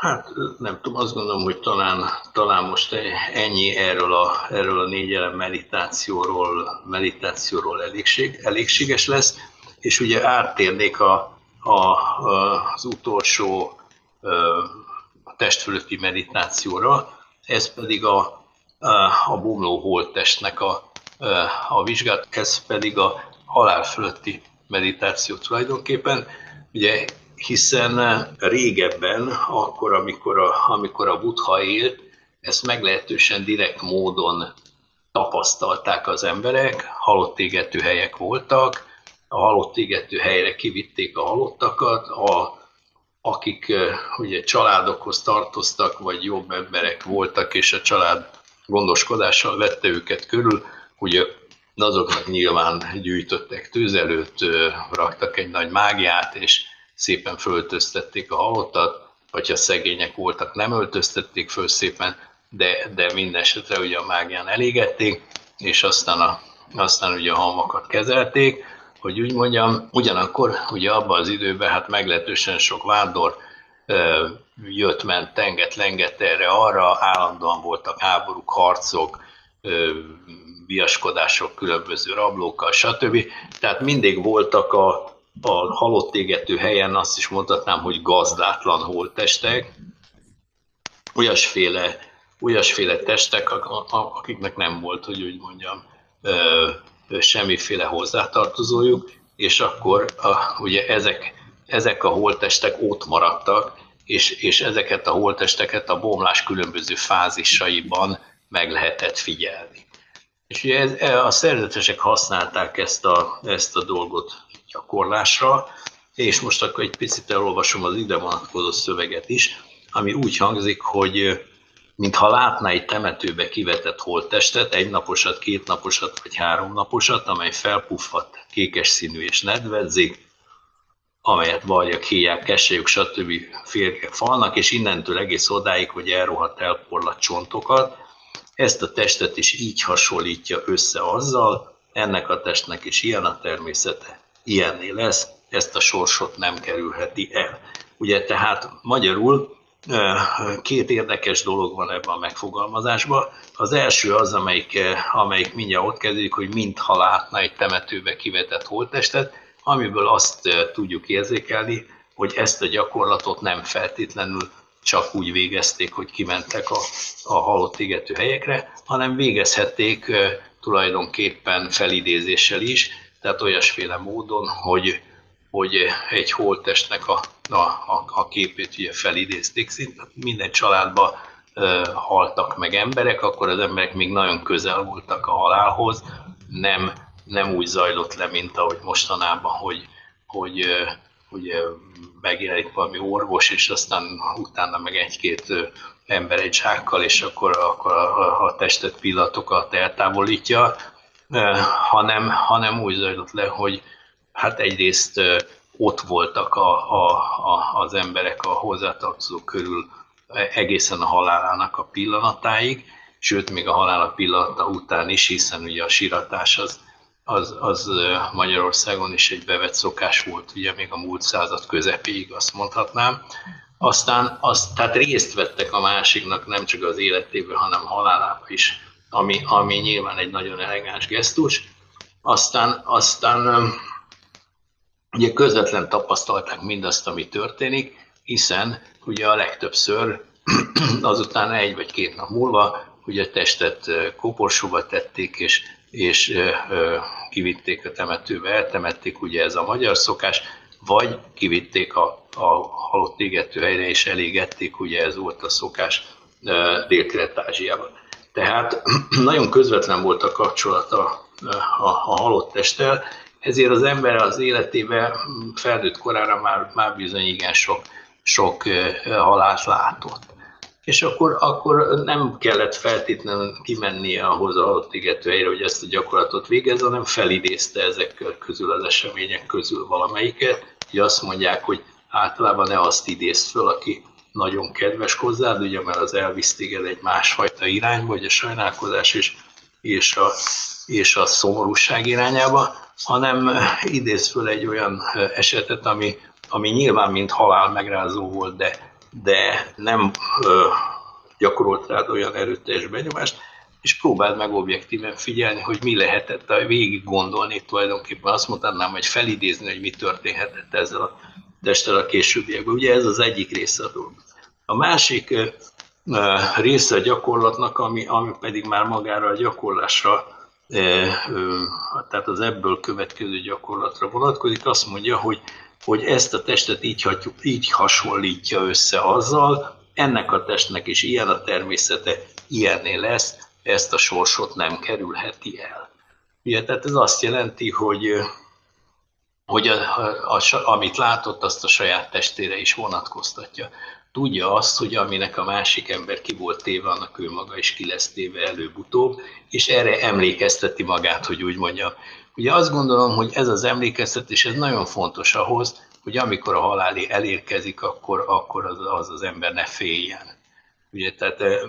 Hát nem tudom, azt gondolom, hogy talán, talán most ennyi erről a, erről a négy elem meditációról, meditációról elég, elégséges lesz, és ugye áttérnék a, a, az utolsó testfölötti meditációra, ez pedig a, a bomló holttestnek a, a vizsgát, ez pedig a halál fölötti meditáció tulajdonképpen. Ugye hiszen régebben, akkor, amikor a, amikor a buddha élt, ezt meglehetősen direkt módon tapasztalták az emberek, halott égető helyek voltak, a halott égető helyre kivitték a halottakat, a, akik ugye családokhoz tartoztak, vagy jobb emberek voltak, és a család gondoskodással vette őket körül, ugye azoknak nyilván gyűjtöttek tűzelőt, raktak egy nagy mágiát, és szépen föltöztették a halottat, vagy ha szegények voltak, nem öltöztették föl szépen, de, de minden ugye a mágián elégették, és aztán, a, aztán ugye a halmakat kezelték, hogy úgy mondjam, ugyanakkor ugye abban az időben hát meglehetősen sok vándor jött, ment, tenget, lengett erre, arra, állandóan voltak háborúk, harcok, viaskodások különböző rablókkal, stb. Tehát mindig voltak a, a halott égető helyen, azt is mondhatnám, hogy gazdátlan holttestek, olyasféle, olyasféle testek, akiknek nem volt, hogy úgy mondjam, semmiféle hozzátartozójuk, és akkor a, ugye ezek, ezek a holttestek ott maradtak, és, és ezeket a holttesteket a bomlás különböző fázisaiban meg lehetett figyelni. És ugye ez, e, a szerzetesek használták ezt a, ezt a dolgot gyakorlásra, és most akkor egy picit elolvasom az ide vonatkozó szöveget is, ami úgy hangzik, hogy mintha látná egy temetőbe kivetett holttestet, egy naposat, két naposat vagy három naposat, amely felpuffadt, kékes színű és nedvedzik, amelyet varjak, héják, keselyük, stb. férgek falnak, és innentől egész odáig, hogy elrohadt elporlat csontokat, ezt a testet is így hasonlítja össze azzal, ennek a testnek is ilyen a természete, ilyenné lesz, ezt a sorsot nem kerülheti el. Ugye tehát magyarul két érdekes dolog van ebben a megfogalmazásban. Az első az, amelyik, amelyik mindjárt ott kezdődik, hogy mintha látna egy temetőbe kivetett holttestet, amiből azt tudjuk érzékelni, hogy ezt a gyakorlatot nem feltétlenül csak úgy végezték, hogy kimentek a, a halott égető helyekre, hanem végezhették tulajdonképpen felidézéssel is, tehát olyasféle módon, hogy, hogy egy holttestnek a, a, a, képét ugye felidézték, szinte minden családban haltak meg emberek, akkor az emberek még nagyon közel voltak a halálhoz, nem, nem úgy zajlott le, mint ahogy mostanában, hogy, hogy ugye megjelenik valami orvos, és aztán utána meg egy-két ember egy zsákkal, és akkor, akkor a, a testet pillanatokat eltávolítja, hanem, hanem úgy zajlott le, hogy hát egyrészt ott voltak a, a, a, az emberek a hozzátartozók körül egészen a halálának a pillanatáig, sőt, még a halála pillanata után is, hiszen ugye a siratás az az, az Magyarországon is egy bevett szokás volt, ugye még a múlt század közepéig azt mondhatnám. Aztán azt, tehát részt vettek a másiknak nem csak az életéből, hanem halálában is, ami, ami nyilván egy nagyon elegáns gesztus. Aztán, aztán ugye közvetlen tapasztalták mindazt, ami történik, hiszen ugye a legtöbbször azután egy vagy két nap múlva ugye a testet koporsóba tették, és és kivitték a temetőbe, eltemették, ugye ez a magyar szokás, vagy kivitték a, a halott égetőhelyre és elégették, ugye ez volt a szokás Dél-Kelet-Ázsiában. Tehát nagyon közvetlen volt a kapcsolat a, a, a halott testtel, ezért az ember az életében felnőtt korára már, már bizony igen sok, sok halált látott és akkor, akkor nem kellett feltétlenül kimennie ahhoz a halottligetőhelyre, hogy ezt a gyakorlatot végezze, hanem felidézte ezek közül az események közül valamelyiket. Ugye azt mondják, hogy általában ne azt idézd föl, aki nagyon kedves hozzád, ugye, mert az elvisz téged egy másfajta irányba, vagy a sajnálkozás és, és, a, és a szomorúság irányába, hanem idéz föl egy olyan esetet, ami, ami nyilván mint halál megrázó volt, de de nem ö, gyakorolt rád olyan erőteljes benyomást, és próbáld meg objektíven figyelni, hogy mi lehetett, a végig gondolni tulajdonképpen azt mondanám, hogy felidézni, hogy mi történhetett ezzel a testtel a későbbiekben. Ugye ez az egyik része a dolog. A másik része a gyakorlatnak, ami, ami pedig már magára a gyakorlásra, tehát az ebből következő gyakorlatra vonatkozik, azt mondja, hogy, hogy ezt a testet így, hagyjuk, így hasonlítja össze azzal, ennek a testnek is ilyen a természete, ilyenné lesz, ezt a sorsot nem kerülheti el. Ugye, tehát ez azt jelenti, hogy, hogy a, a, a, amit látott, azt a saját testére is vonatkoztatja. Tudja azt, hogy aminek a másik ember ki volt téve, annak ő maga is ki lesz téve előbb-utóbb, és erre emlékezteti magát, hogy úgy mondjam. Ugye azt gondolom, hogy ez az emlékeztetés, ez nagyon fontos ahhoz, hogy amikor a halál elérkezik, akkor, akkor az, az az ember ne féljen. Ugye, tehát eh,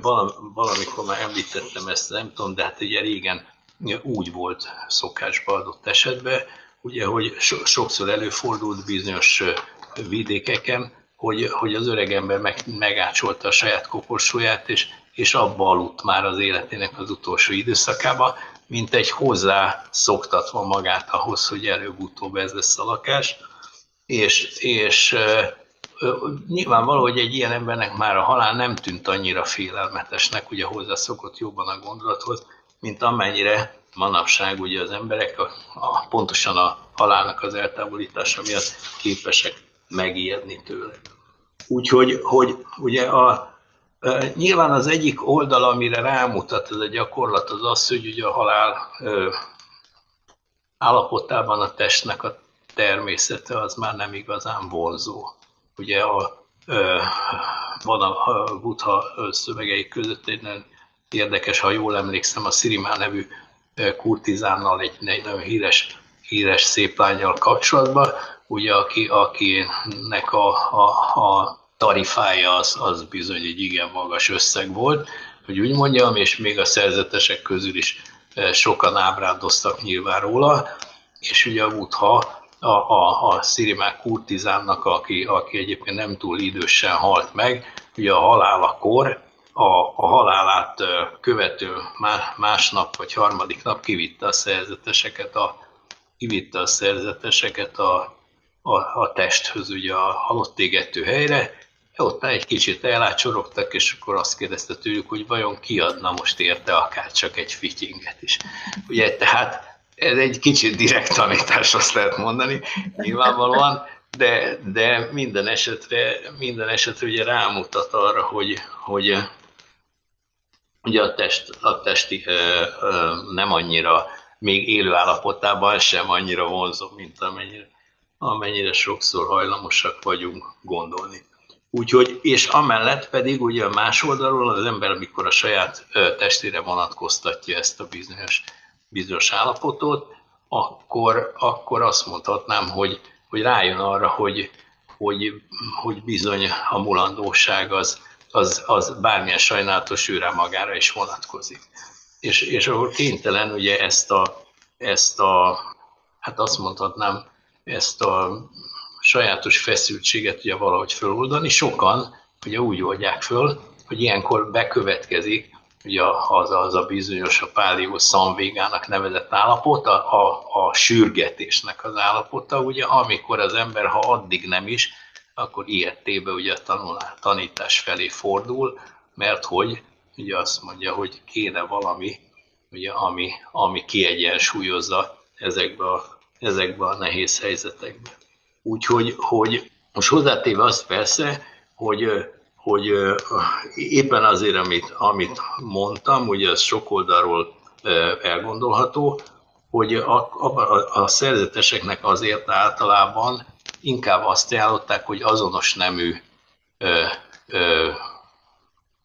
valamikor már említettem ezt, nem tudom, de hát ugye régen úgy volt szokásban adott esetben, ugye, hogy so, sokszor előfordult bizonyos eh, vidékeken, hogy, hogy az öreg ember meg, megácsolta a saját koporsóját, és, és abba aludt már az életének az utolsó időszakába, mint egy hozzá szoktatva magát ahhoz, hogy előbb-utóbb ez lesz a lakás. És, és nyilvánvaló, hogy egy ilyen embernek már a halál nem tűnt annyira félelmetesnek, ugye hozzászokott jobban a gondolathoz, mint amennyire manapság ugye az emberek a, a, pontosan a halálnak az eltávolítása miatt képesek megijedni tőle. Úgyhogy hogy ugye a, Nyilván az egyik oldal, amire rámutat ez a gyakorlat, az az, hogy ugye a halál állapotában a testnek a természete az már nem igazán vonzó. Ugye a, van a Buddha szövegei között egy nagyon érdekes, ha jól emlékszem, a Szirimá nevű kurtizánnal, egy, egy nagyon híres, híres szép lányjal kapcsolatban, ugye aki, akinek a, a, a tarifája az, az bizony egy igen magas összeg volt, hogy úgy mondjam, és még a szerzetesek közül is sokan ábrádoztak nyilván róla, és ugye a Buddha a, a, a szirimák kurtizánnak, aki, aki egyébként nem túl idősen halt meg, ugye a halálakor, a, a halálát követő másnap vagy harmadik nap kivitte a szerzeteseket a, kivitte a szerzeteseket a, a, a testhöz, ugye a halott égető helyre, ott egy kicsit elácsorogtak, és akkor azt kérdezte tőlük, hogy vajon kiadna most érte akár csak egy fityinget is. Ugye, tehát ez egy kicsit direkt tanítás, azt lehet mondani, nyilvánvalóan, de, de minden esetre, minden esetre ugye rámutat arra, hogy, hogy ugye a, test, a testi ö, ö, nem annyira, még élő állapotában sem annyira vonzó, mint amennyire, amennyire sokszor hajlamosak vagyunk gondolni. Úgyhogy, és amellett pedig ugye a más oldalról az ember, amikor a saját testére vonatkoztatja ezt a bizonyos bizonyos állapotot, akkor, akkor azt mondhatnám, hogy, hogy rájön arra, hogy, hogy, hogy bizony a mulandóság az, az, az bármilyen sajnálatos őre magára is vonatkozik. És, és akkor kénytelen ugye ezt a, ezt a, hát azt mondhatnám, ezt a sajátos feszültséget ugye valahogy föloldani. Sokan ugye úgy oldják föl, hogy ilyenkor bekövetkezik ugye az, az a bizonyos a pálió szamvégának nevezett állapot, a, a, a sürgetésnek az állapota, ugye, amikor az ember, ha addig nem is, akkor ilyettébe ugye a tanulás, tanítás felé fordul, mert hogy ugye azt mondja, hogy kéne valami, ugye, ami, ami kiegyensúlyozza ezekbe a, ezekbe a nehéz helyzetekbe. Úgyhogy hogy most hozzátéve azt persze, hogy hogy éppen azért, amit, amit mondtam, ugye ez sok oldalról elgondolható, hogy a, a, a szerzeteseknek azért általában inkább azt ajánlották, hogy azonos nemű ö, ö,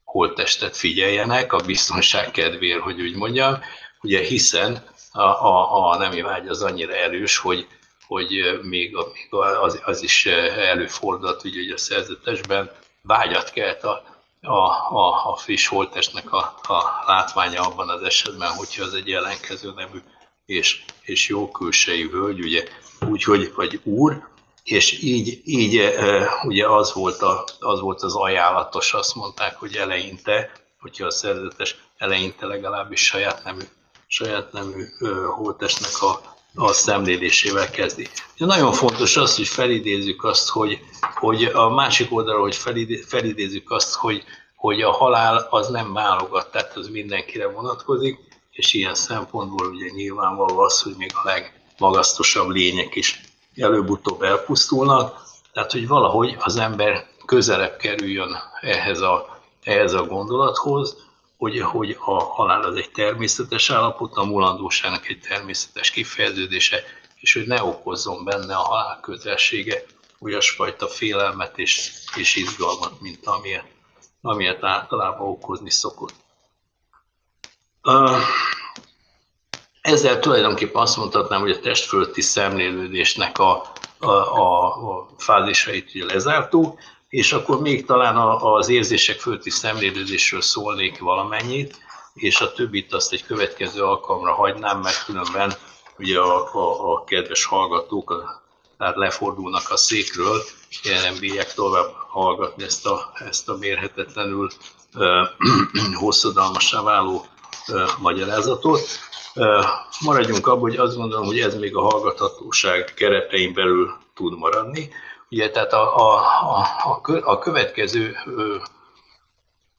holttestet figyeljenek a biztonság kedvéért, hogy úgy mondjam, ugye hiszen a, a, a nemi vágy az annyira erős, hogy, hogy még, a, még az, az is előfordult ugye a szerzetesben, vágyat kelt a, a, a, a friss holtestnek a, a látványa abban az esetben, hogyha az egy jelenkező nemű és, és jó külsejű hölgy, ugye, úgyhogy, vagy úr, és így, így ugye az volt, a, az volt az ajánlatos, azt mondták, hogy eleinte, hogyha a szerzetes eleinte legalábbis saját nemű, saját nemű holtestnek a a szemlélésével kezdi. De nagyon fontos az, hogy felidézzük azt, hogy, hogy a másik oldalról, hogy felidézzük azt, hogy, hogy a halál az nem válogat, tehát az mindenkire vonatkozik, és ilyen szempontból ugye nyilvánvaló az, hogy még a legmagasztosabb lények is előbb-utóbb elpusztulnak, tehát hogy valahogy az ember közelebb kerüljön ehhez a, ehhez a gondolathoz, hogy, hogy a halál az egy természetes állapot, a mulandóságnak egy természetes kifejeződése, és hogy ne okozzon benne a halál közelsége olyasfajta félelmet és, és izgalmat, mint amilyet, amilyet általában okozni szokott. Ezzel tulajdonképpen azt mondhatnám, hogy a testfölötti szemlélődésnek a, a, a, a fázisait lezártuk, és akkor még talán az érzések fölti szemlélődésről szólnék valamennyit, és a többit azt egy következő alkalomra hagynám, mert különben ugye a, a, a kedves hallgatók tehát lefordulnak a székről, nem bírják tovább hallgatni ezt a, ezt a mérhetetlenül uh, hosszadalmassá váló uh, magyarázatot. Uh, maradjunk abban, hogy azt gondolom, hogy ez még a hallgathatóság keretein belül tud maradni. Ugye, tehát a, a, a, a következő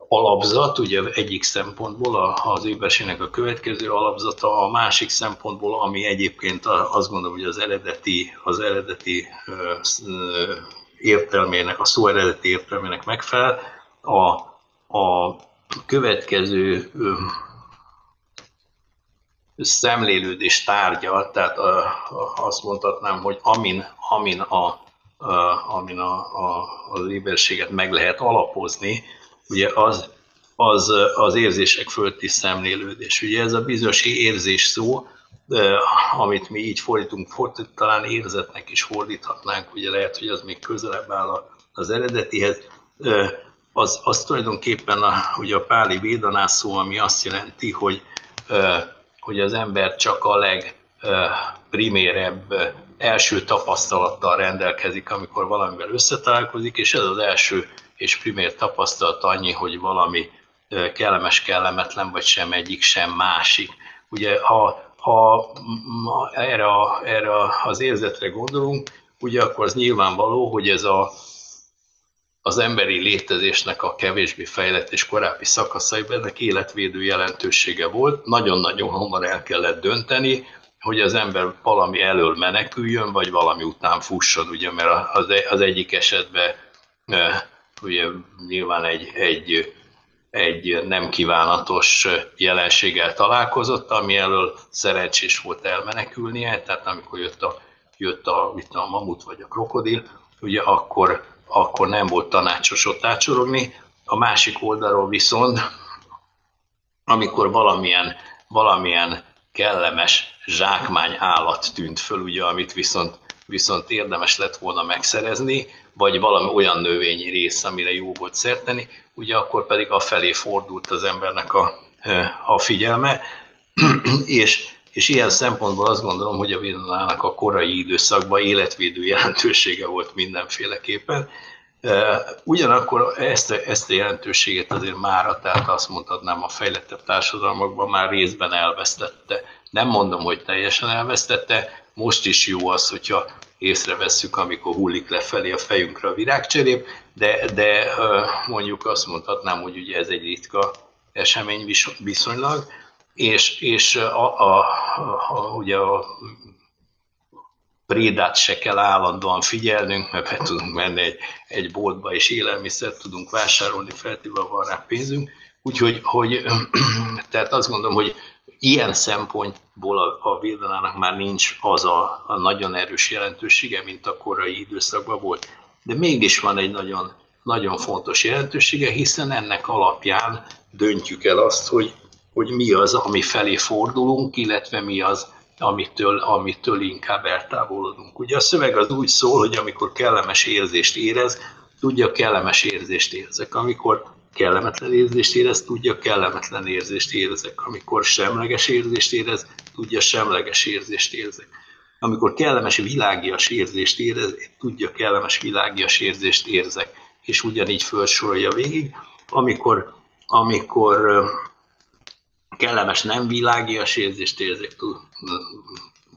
alapzat, ugye egyik szempontból az ébesének a következő alapzata, a másik szempontból, ami egyébként azt gondolom, hogy az eredeti, az eredeti értelmének, a szó eredeti értelmének megfelel, a, a következő szemlélődés tárgya, tehát azt mondhatnám, hogy amin, amin a amin a, a, az éberséget meg lehet alapozni, ugye az, az, az érzések fölti szemlélődés. Ugye ez a bizonyos érzés szó, amit mi így fordítunk, fordít, talán érzetnek is fordíthatnánk, ugye lehet, hogy az még közelebb áll az eredetihez, az, az tulajdonképpen a, ugye a páli védanászó, ami azt jelenti, hogy, hogy az ember csak a legprimérebb első tapasztalattal rendelkezik, amikor valamivel összetalálkozik, és ez az első és primér tapasztalat annyi, hogy valami kellemes, kellemetlen, vagy sem egyik, sem másik. Ugye, ha, ha erre, erre az érzetre gondolunk, ugye akkor az nyilvánvaló, hogy ez a, az emberi létezésnek a kevésbé fejlett és korábbi szakaszaiban ennek életvédő jelentősége volt. Nagyon-nagyon hamar el kellett dönteni, hogy az ember valami elől meneküljön, vagy valami után fusson, ugye, mert az, az egyik esetben ugye nyilván egy, egy, egy nem kívánatos jelenséggel találkozott, ami elől szerencsés volt elmenekülnie, tehát amikor jött a, jött a, itt a mamut vagy a krokodil, ugye akkor, akkor nem volt tanácsos ott ácsorogni. A másik oldalról viszont, amikor valamilyen, valamilyen kellemes zsákmány állat tűnt föl, ugye, amit viszont, viszont érdemes lett volna megszerezni, vagy valami olyan növényi rész, amire jó volt szerteni, ugye akkor pedig a felé fordult az embernek a, a figyelme, és, és ilyen szempontból azt gondolom, hogy a Vietnámnak a korai időszakban életvédő jelentősége volt mindenféleképpen, Ugyanakkor ezt, ezt a jelentőséget azért mára, tehát azt mondhatnám a fejlettebb társadalmakban már részben elvesztette. Nem mondom, hogy teljesen elvesztette, most is jó az, hogyha észrevesszük, amikor hullik lefelé a fejünkre a virágcserép, de, de mondjuk azt mondhatnám, hogy ugye ez egy ritka esemény viszonylag, és, és a, a, a, ugye a prédát se kell állandóan figyelnünk, mert be tudunk menni egy, egy boltba, és élelmiszert tudunk vásárolni, feltéve van rá pénzünk. Úgyhogy hogy, tehát azt gondolom, hogy ilyen szempontból a, a Vildanának már nincs az a, a nagyon erős jelentősége, mint a korai időszakban volt. De mégis van egy nagyon, nagyon fontos jelentősége, hiszen ennek alapján döntjük el azt, hogy, hogy mi az, ami felé fordulunk, illetve mi az, amitől, amitől inkább eltávolodunk. Ugye a szöveg az úgy szól, hogy amikor kellemes érzést érez, tudja, kellemes érzést érzek. Amikor kellemetlen érzést érez, tudja, kellemetlen érzést érzek. Amikor semleges érzést érez, tudja, semleges érzést érzek. Amikor kellemes világias érzést érez, tudja, kellemes világias érzést érzek. És ugyanígy felsorolja végig. Amikor, amikor kellemes nem világias érzést érzek,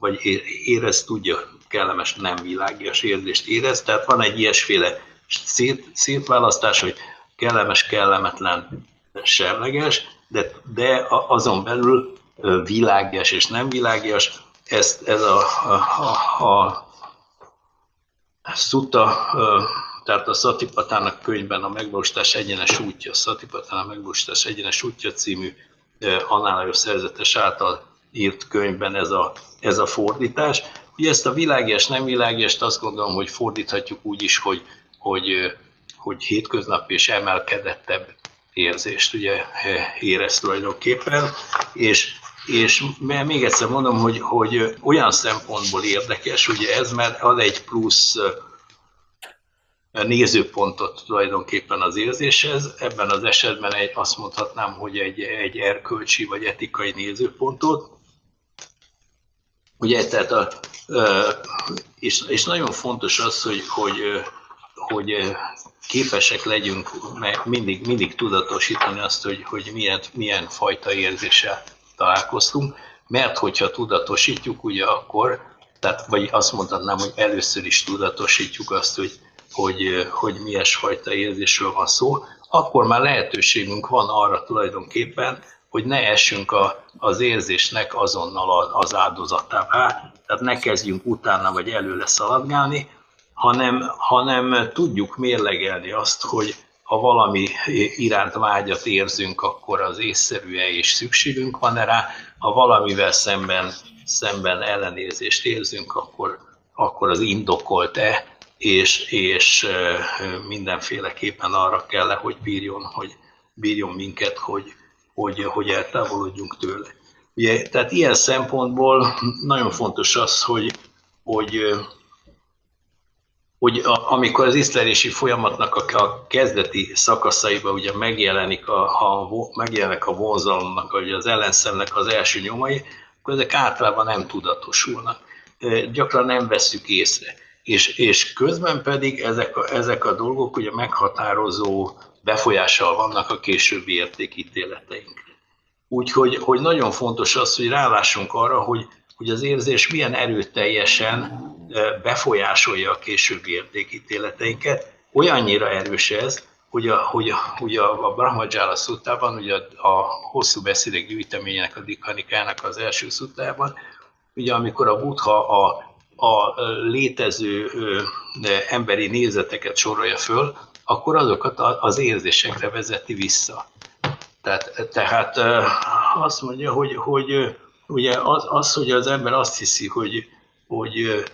vagy érez, tudja, kellemes, nem világias érzést érez, tehát van egy ilyesféle szét, szétválasztás, hogy kellemes, kellemetlen, semleges, de, de azon belül világias és nem világias, ez, ez a, a, a, a szuta, tehát a Szatipatának könyvben a megvalósítás egyenes útja, a Szatipatának megvalósítás egyenes útja című Annálajos szerzetes által írt könyvben ez a, ez a fordítás. Ugye ezt a világias, nem világiast azt gondolom, hogy fordíthatjuk úgy is, hogy, hogy, hogy hétköznapi és emelkedettebb érzést ugye érez tulajdonképpen, és, és még egyszer mondom, hogy, hogy olyan szempontból érdekes, ugye ez, mert ad egy plusz nézőpontot tulajdonképpen az érzéshez. Ebben az esetben egy, azt mondhatnám, hogy egy, egy erkölcsi vagy etikai nézőpontot. Ugye, tehát a, és, és nagyon fontos az, hogy, hogy, hogy képesek legyünk mindig, mindig tudatosítani azt, hogy, hogy milyen, milyen fajta érzéssel találkoztunk, mert hogyha tudatosítjuk, ugye akkor, tehát, vagy azt mondhatnám, hogy először is tudatosítjuk azt, hogy, hogy, hogy milyesfajta érzésről van szó, akkor már lehetőségünk van arra tulajdonképpen, hogy ne essünk a, az érzésnek azonnal az áldozatává, tehát ne kezdjünk utána vagy előle szaladgálni, hanem, hanem tudjuk mérlegelni azt, hogy ha valami iránt vágyat érzünk, akkor az észszerű-e és szükségünk van -e rá, ha valamivel szemben, szemben ellenérzést érzünk, akkor, akkor az indokolt-e, és, és mindenféleképpen arra kell hogy bírjon, hogy bírjon minket, hogy, hogy, hogy eltávolodjunk tőle. Ugye, tehát ilyen szempontból nagyon fontos az, hogy, hogy hogy a, amikor az iszlelési folyamatnak a, a kezdeti szakaszaiban ugye megjelenik a, a, megjelenik a vonzalomnak, vagy az ellenszemnek az első nyomai, akkor ezek általában nem tudatosulnak. Gyakran nem vesszük észre. És, és közben pedig ezek a, ezek a dolgok ugye meghatározó befolyással vannak a későbbi értékítéleteinkre. Úgyhogy hogy nagyon fontos az, hogy rálássunk arra, hogy, hogy az érzés milyen erőteljesen befolyásolja a későbbi értékítéleteinket. Olyannyira erős ez, hogy a, hogy a, hogy a, a Brahmajala szuttában, ugye a, a hosszú beszédek gyűjteményének, a Dikhanikának az első szuttában, ugye amikor a Buddha a, a létező ö, emberi nézeteket sorolja föl, akkor azokat az érzésekre vezeti vissza. Tehát, tehát azt mondja, hogy, hogy ugye az, az, hogy az ember azt hiszi, hogy, hogy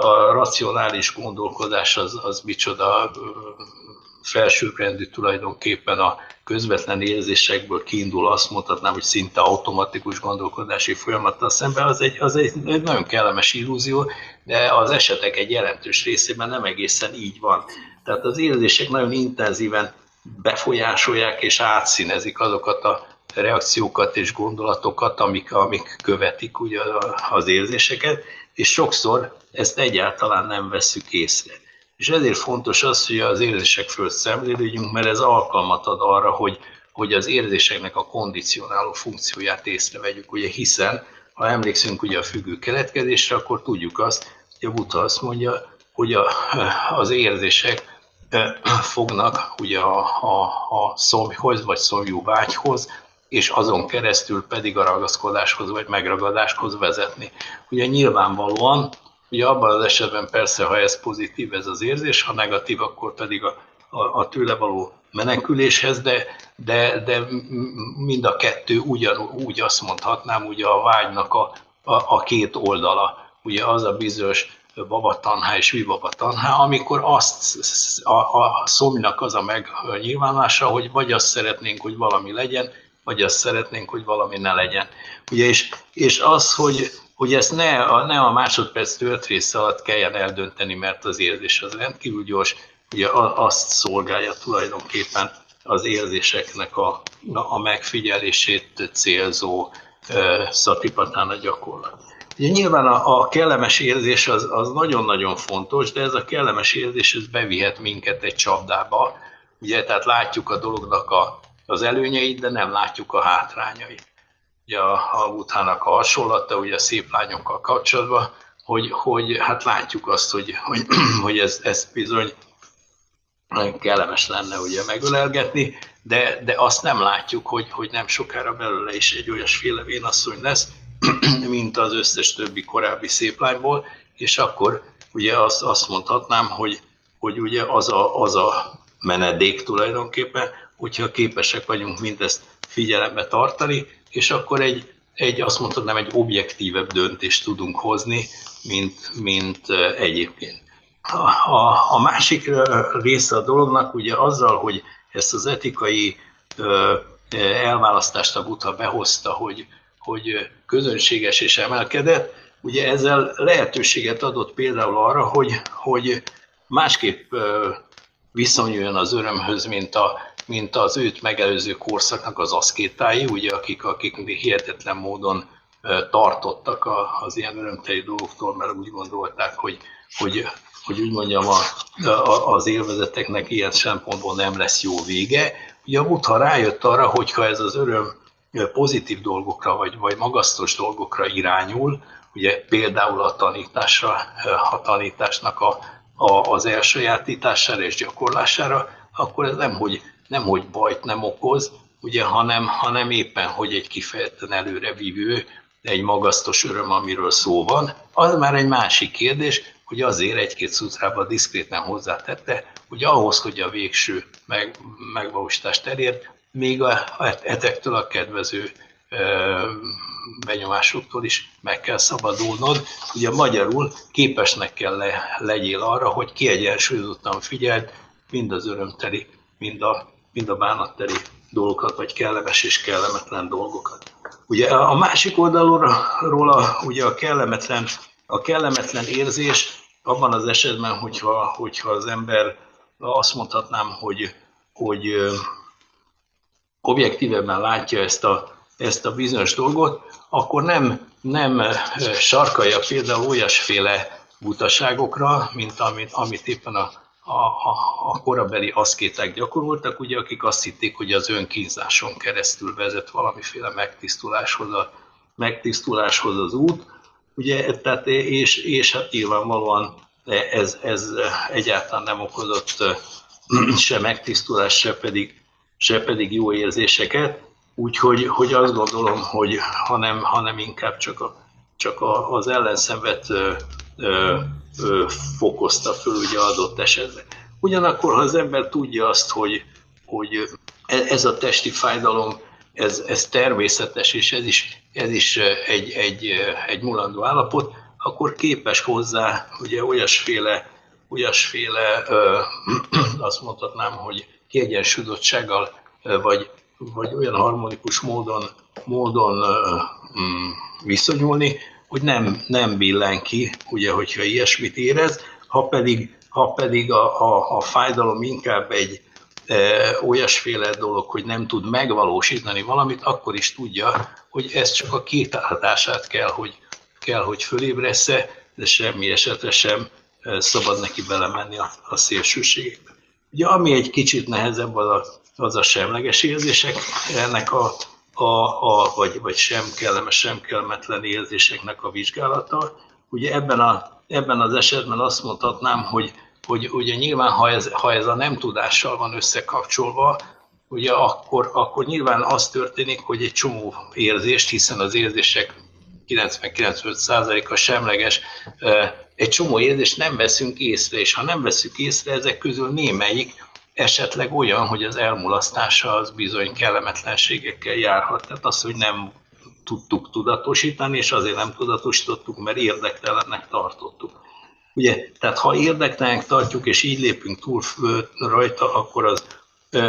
a racionális gondolkodás az, az micsoda felsőbbrendű tulajdonképpen a közvetlen érzésekből kiindul, azt mondhatnám, hogy szinte automatikus gondolkodási folyamattal szemben, az egy, az egy, nagyon kellemes illúzió, de az esetek egy jelentős részében nem egészen így van. Tehát az érzések nagyon intenzíven befolyásolják és átszínezik azokat a reakciókat és gondolatokat, amik, amik követik ugye az érzéseket, és sokszor ezt egyáltalán nem veszük észre. És ezért fontos az, hogy az érzések föl szemlélődjünk, mert ez alkalmat ad arra, hogy, hogy az érzéseknek a kondicionáló funkcióját észrevegyük, ugye hiszen, ha emlékszünk ugye a függő keletkezésre, akkor tudjuk azt, hogy a Buta azt mondja, hogy a, az érzések fognak ugye a, a, a szomjhoz vagy szomjú vágyhoz, és azon keresztül pedig a ragaszkodáshoz vagy megragadáshoz vezetni. Ugye nyilvánvalóan, ugye abban az esetben persze, ha ez pozitív ez az érzés, ha negatív, akkor pedig a, a, a tőle való meneküléshez, de, de, de mind a kettő ugyanúgy azt mondhatnám, ugye a vágynak a, a, a két oldala. Ugye az a bizonyos babatanhá és vibabatanhá, amikor azt a, a szomnak az a megnyilvánulása, hogy vagy azt szeretnénk, hogy valami legyen, vagy azt szeretnénk, hogy valami ne legyen. Ugye, és, és az, hogy, hogy ezt ne a, ne a másodperc tört része alatt kelljen eldönteni, mert az érzés az rendkívül gyors, ugye azt szolgálja tulajdonképpen az érzéseknek a, a megfigyelését célzó uh, a gyakorlat. Ugye nyilván a, a kellemes érzés az, az nagyon-nagyon fontos, de ez a kellemes érzés ez bevihet minket egy csapdába, ugye, tehát látjuk a dolognak a, az előnyeit, de nem látjuk a hátrányait. ugye a, a utának a hasonlata, ugye a szép lányokkal kapcsolatban, hogy, hogy hát látjuk azt, hogy, hogy, hogy ez, ez bizony kellemes lenne ugye megölelgetni, de, de azt nem látjuk, hogy, hogy nem sokára belőle is egy olyasféle vénasszony lesz, mint az összes többi korábbi szép lányból, és akkor ugye azt, azt mondhatnám, hogy, hogy ugye az a, az a menedék tulajdonképpen, hogyha képesek vagyunk mindezt figyelembe tartani, és akkor egy, egy azt mondhatnám, egy objektívebb döntést tudunk hozni, mint, mint egyébként. A, a, a másik része a dolognak ugye azzal, hogy ezt az etikai elválasztást a Buddha behozta, hogy, hogy közönséges és emelkedett, ugye ezzel lehetőséget adott például arra, hogy, hogy másképp viszonyuljon az örömhöz, mint, a, mint az őt megelőző korszaknak az aszkétái, ugye, akik, akik hihetetlen módon tartottak az ilyen örömteli dolgoktól, mert úgy gondolták, hogy, hogy, hogy úgy mondjam, a, a, az élvezeteknek ilyen szempontból nem lesz jó vége. Ugye a Buddha rájött arra, hogyha ez az öröm pozitív dolgokra, vagy, vagy magasztos dolgokra irányul, ugye például a tanításra, a tanításnak a, a, az elsajátítására és gyakorlására, akkor ez nem hogy, nem, hogy bajt nem okoz, ugye, hanem, hanem éppen, hogy egy kifejezetten előrevívő, egy magasztos öröm, amiről szó van. Az már egy másik kérdés, hogy azért egy-két szutrában diszkréten hozzátette, hogy ahhoz, hogy a végső meg, megvalósítást elért, még a, etektől a kedvező benyomásoktól is meg kell szabadulnod. Ugye magyarul képesnek kell le, legyél arra, hogy kiegyensúlyozottan figyeld mind az örömteli, mind a, mind a bánatteli dolgokat, vagy kellemes és kellemetlen dolgokat. Ugye a másik oldalról ugye a kellemetlen, a kellemetlen érzés abban az esetben, hogyha, hogyha az ember azt mondhatnám, hogy, hogy objektívebben látja ezt a, ezt a bizonyos dolgot, akkor nem, nem sarkalja például olyasféle butaságokra, mint amit, amit éppen a, a, a, a korabeli aszkéták gyakoroltak, ugye, akik azt hitték, hogy az önkínzáson keresztül vezet valamiféle megtisztuláshoz, a, megtisztuláshoz az út, ugye, tehát, és, és hát nyilvánvalóan ez, ez egyáltalán nem okozott se megtisztulás, se pedig, se pedig jó érzéseket, úgyhogy hogy azt gondolom, hogy hanem, hanem inkább csak, a, csak a, az ellenszenvet fokozta föl ugye adott esetben. Ugyanakkor, ha az ember tudja azt, hogy, hogy e, ez a testi fájdalom, ez, ez természetes, és ez is, ez is egy, egy, egy mulandó állapot, akkor képes hozzá ugye olyasféle, olyasféle ö, azt mondhatnám, hogy kiegyensúlyozottsággal, vagy, vagy olyan harmonikus módon, módon mm, viszonyulni, hogy nem, nem billen ki, ugye, hogyha ilyesmit érez, ha pedig, ha pedig a, a, a fájdalom inkább egy e, olyasféle dolog, hogy nem tud megvalósítani valamit, akkor is tudja, hogy ez csak a kétállítását kell, hogy, kell, hogy fölébresze, de semmi esetre sem szabad neki belemenni a, a szélsőségekbe. Ugye ami egy kicsit nehezebb, az a, az a semleges érzések, ennek a, a, a vagy, vagy sem kellemes, sem kellemetlen érzéseknek a vizsgálata. Ugye ebben, a, ebben az esetben azt mondhatnám, hogy, hogy ugye nyilván, ha ez, ha ez a nem tudással van összekapcsolva, ugye akkor, akkor nyilván az történik, hogy egy csomó érzést, hiszen az érzések 90-95%-a semleges, egy csomó érzést nem veszünk észre, és ha nem veszük észre, ezek közül némelyik esetleg olyan, hogy az elmulasztása az bizony kellemetlenségekkel járhat. Tehát az, hogy nem tudtuk tudatosítani, és azért nem tudatosítottuk, mert érdektelennek tartottuk. Ugye, tehát ha érdektelennek tartjuk, és így lépünk túl rajta, akkor az,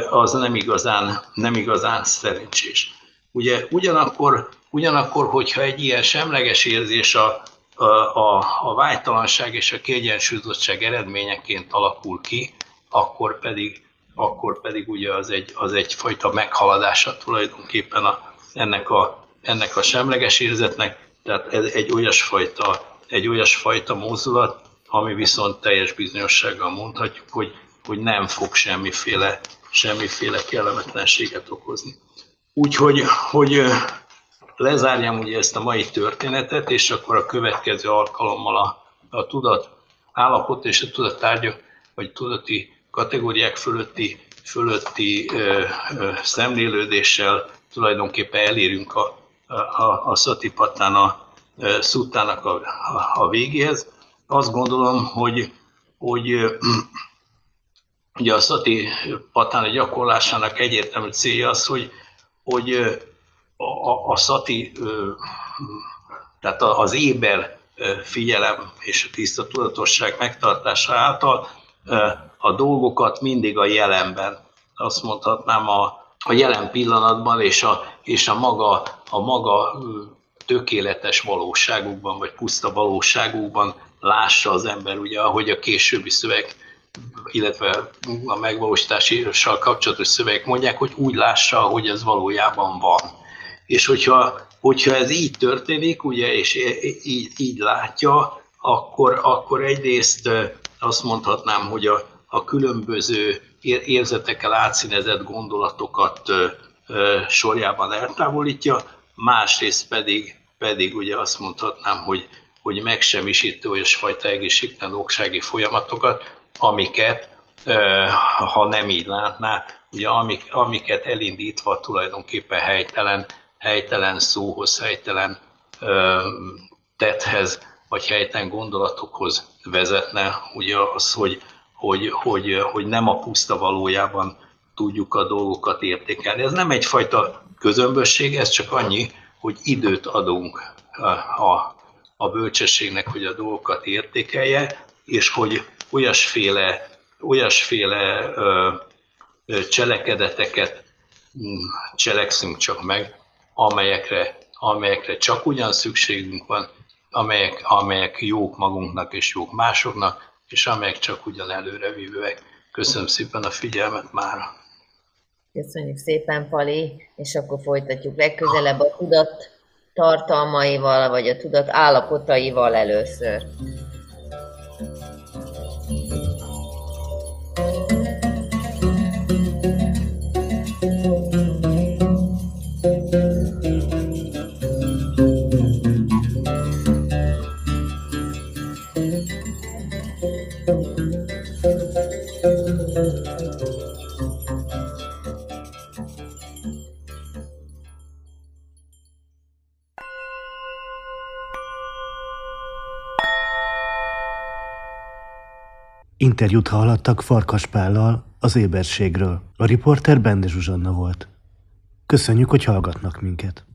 az nem, igazán, nem igazán szerencsés. Ugye, ugyanakkor Ugyanakkor, hogyha egy ilyen semleges érzés a, a, a, a vágytalanság és a kiegyensúlyozottság eredményeként alakul ki, akkor pedig, akkor pedig ugye az, egy, az egyfajta meghaladása tulajdonképpen a, ennek, a, ennek a semleges érzetnek, tehát ez egy olyasfajta, egy olyasfajta mozdulat, ami viszont teljes bizonyossággal mondhatjuk, hogy, hogy nem fog semmiféle, semmiféle kellemetlenséget okozni. Úgyhogy hogy lezárjam ugye ezt a mai történetet, és akkor a következő alkalommal a, a tudat állapot és a tudattárgyak, vagy tudati kategóriák fölötti, fölötti ö, ö, szemlélődéssel tulajdonképpen elérünk a, a, a Szatipatán a szuttának a, a, a végéhez. Azt gondolom, hogy, hogy ugye a Szati Patán gyakorlásának egyértelmű célja az, hogy, hogy a, a Szati, tehát az éber figyelem és a tiszta tudatosság megtartása által a dolgokat mindig a jelenben, azt mondhatnám a, a jelen pillanatban és a, és a maga, a maga tökéletes valóságukban, vagy puszta valóságukban lássa az ember, ugye, ahogy a későbbi szöveg, illetve a megvalósítással kapcsolatos szövegek mondják, hogy úgy lássa, hogy ez valójában van. És hogyha, hogyha ez így történik, ugye, és így, így látja, akkor, akkor egyrészt azt mondhatnám, hogy a, a különböző érzetekkel átszínezett gondolatokat sorjában eltávolítja, másrészt pedig, pedig ugye azt mondhatnám, hogy, hogy megsemmisítő olyasfajta egészségtelen oksági folyamatokat, amiket, ha nem így látná, ugye amik, amiket elindítva tulajdonképpen helytelen, helytelen szóhoz, helytelen tethez, vagy helytelen gondolatokhoz vezetne, ugye az, hogy, hogy, hogy, hogy nem a puszta valójában tudjuk a dolgokat értékelni. Ez nem egyfajta közömbösség, ez csak annyi, hogy időt adunk a, a bölcsességnek, hogy a dolgokat értékelje, és hogy olyasféle, olyasféle ö, cselekedeteket mm, cselekszünk csak meg, amelyekre, amelyekre csak ugyan szükségünk van, amelyek, amelyek jók magunknak és jók másoknak, és amelyek csak ugyan előrevívőek. Köszönöm szépen a figyelmet már. Köszönjük szépen, Pali, és akkor folytatjuk legközelebb a tudat tartalmaival, vagy a tudat állapotaival először. Interjút hallhattak Farkas Pállal az éberségről. A riporter Bende Zsuzsanna volt. Köszönjük, hogy hallgatnak minket.